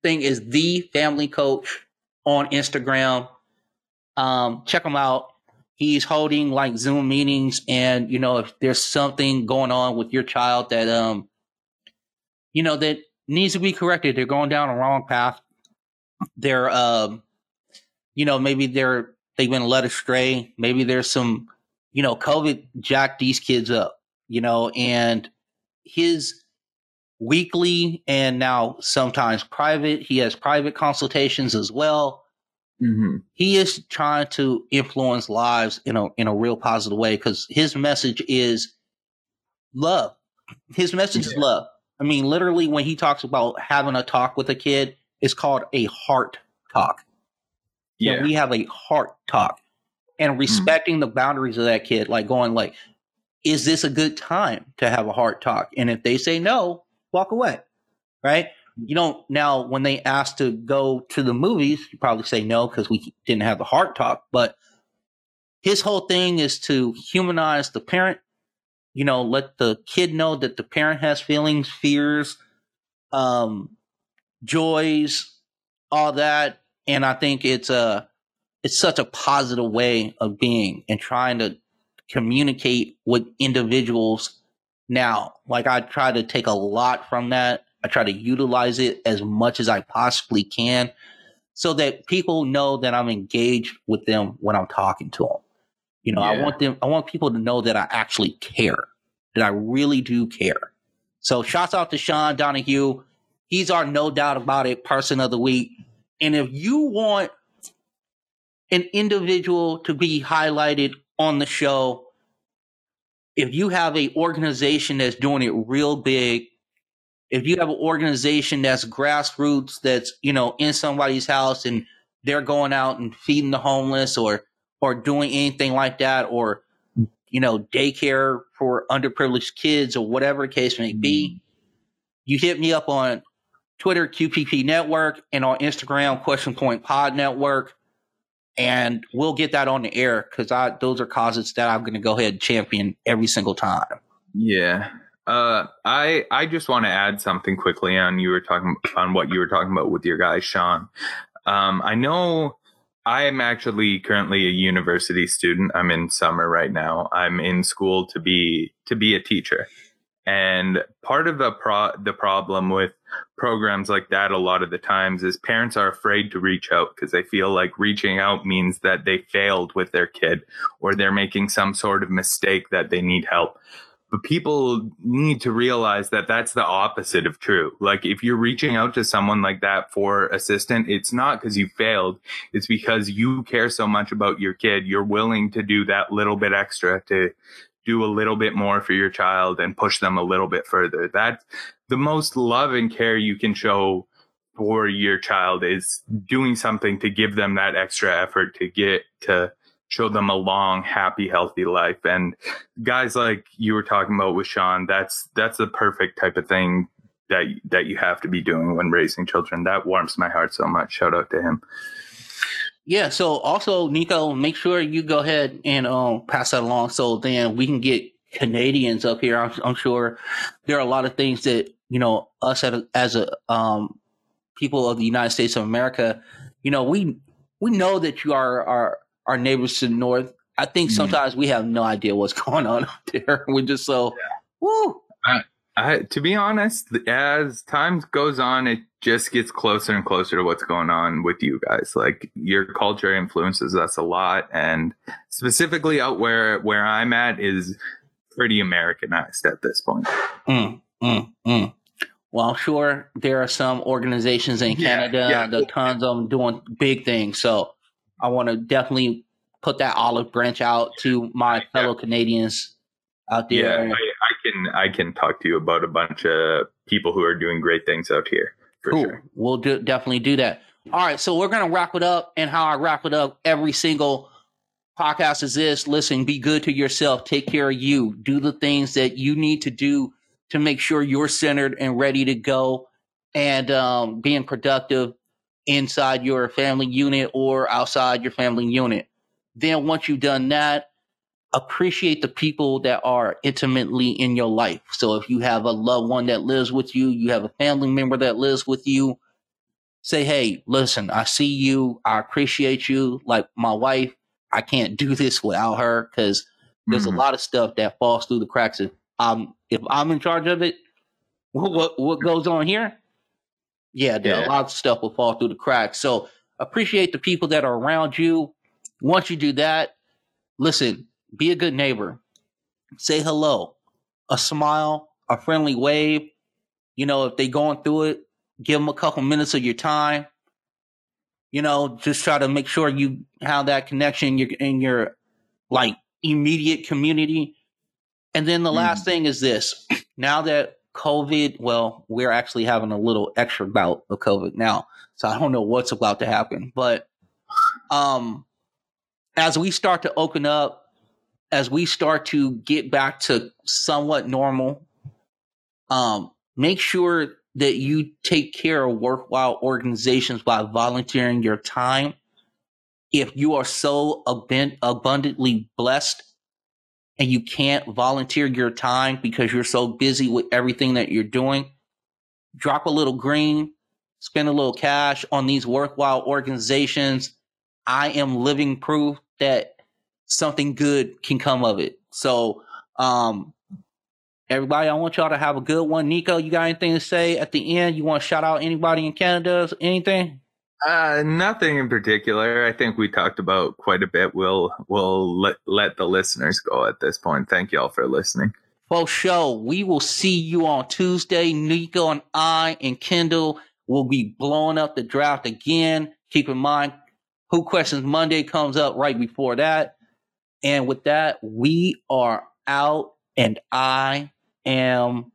thing is the family coach on Instagram. Um, check him out he's holding like zoom meetings and you know if there's something going on with your child that um you know that needs to be corrected they're going down a wrong path they're um you know maybe they're they've been led astray maybe there's some you know covid jacked these kids up you know and his weekly and now sometimes private he has private consultations as well
Mhm.
he is trying to influence lives in a in a real positive way because his message is love. His message is love. I mean, literally, when he talks about having a talk with a kid, it's called a heart talk.
Yeah.
We have a heart talk and respecting the boundaries of that kid, like going like, is this a good time to have a heart talk? And if they say no, walk away. Right? You don't now when they ask to go to the movies, you probably say no because we didn't have the heart talk. But his whole thing is to humanize the parent, you know, let the kid know that the parent has feelings, fears, um, joys, all that. And I think it's a it's such a positive way of being and trying to communicate with individuals now. Like I try to take a lot from that. I try to utilize it as much as I possibly can so that people know that I'm engaged with them when I'm talking to them. You know, I want them I want people to know that I actually care. That I really do care. So shouts out to Sean Donahue. He's our no doubt about it person of the week. And if you want an individual to be highlighted on the show, if you have a organization that's doing it real big, if you have an organization that's grassroots, that's you know in somebody's house and they're going out and feeding the homeless or or doing anything like that, or you know daycare for underprivileged kids or whatever the case may be, mm-hmm. you hit me up on Twitter QPP Network and on Instagram Question Point Pod Network and we'll get that on the air because I those are causes that I'm going to go ahead and champion every single time.
Yeah. Uh, I I just want to add something quickly on you were talking on what you were talking about with your guy Sean. Um, I know I am actually currently a university student. I'm in summer right now. I'm in school to be to be a teacher, and part of the pro the problem with programs like that a lot of the times is parents are afraid to reach out because they feel like reaching out means that they failed with their kid or they're making some sort of mistake that they need help but people need to realize that that's the opposite of true. Like if you're reaching out to someone like that for assistance, it's not because you failed. It's because you care so much about your kid. You're willing to do that little bit extra to do a little bit more for your child and push them a little bit further. That's the most love and care you can show for your child is doing something to give them that extra effort to get to show them a long, happy, healthy life. And guys like you were talking about with Sean, that's that's the perfect type of thing that that you have to be doing when raising children. That warms my heart so much. Shout out to him.
Yeah. So also, Nico, make sure you go ahead and um, pass that along so then we can get Canadians up here, I'm, I'm sure there are a lot of things that you know us as a, as a um, people of the United States of America, you know, we we know that you are our our neighbors to the north. I think
Mhm.
sometimes we have no idea what's going on up there. We're just so, woo.
I, to be honest, as time goes on, it just gets closer and closer to what's going on with you guys. Like your culture influences us a lot, and specifically out where where I'm at is pretty Americanized at this point.
Mm, mm, mm. Well, sure there are some organizations in Canada,
yeah.
the tons of them doing big things. So I want to definitely put that olive branch out to my fellow Canadians out there.
I, I can I can talk to you about a bunch of people who are doing great things out here for
cool.
sure.
We'll do, definitely do that. All right. So we're going to wrap it up. And how I wrap it up every single podcast is this listen, be good to yourself, take care of you, do the things that you need to do to make sure you're centered and ready to go and um, being productive inside your family unit or outside your family unit. Then once you've done that, appreciate the people that are intimately in your life. So if you have a loved one that lives with you, you have a family member that lives with you, say, hey, listen, I see you. I appreciate you. Like my wife, I can't do this without her because there's
Mhm.
a lot of stuff that falls through the cracks. If I'm, if I'm in charge of it, what, what, what goes on here? Yeah, there
Yeah.
a lot of stuff will fall through the cracks. So appreciate the people that are around you. Once you do that, listen, be a good neighbor. Say hello, a smile, a friendly wave. You know, if they going through it, give them a couple minutes of your time. You know, just try to make sure you have that connection in your, in your like immediate community. And then the last thing is this: now that COVID, well, we're actually having a little extra bout of COVID now, so I don't know what's about to happen. But um, as we start to open up, as we start to get back to somewhat normal, um, make sure that you take care of worthwhile organizations by volunteering your time. If you are so abun- abundantly blessed and you can't volunteer your time because you're so busy with everything that you're doing, drop a little green, spend a little cash on these worthwhile organizations. I am living proof that something good can come of it. So, um, everybody, I want y'all to have a good one. Nico, you got anything to say at the end? You want to shout out anybody in Canada? Anything?
Uh, nothing in particular. I think we talked about quite a bit. We'll we'll let let the listeners go at this point. Thank you all for listening.
For sure. We will see you on Tuesday. Nico and I and Kendall will be blowing up the draft again. Keep in mind, Who Questions Monday comes up right before that. And with that, we are out and I am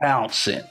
bouncing.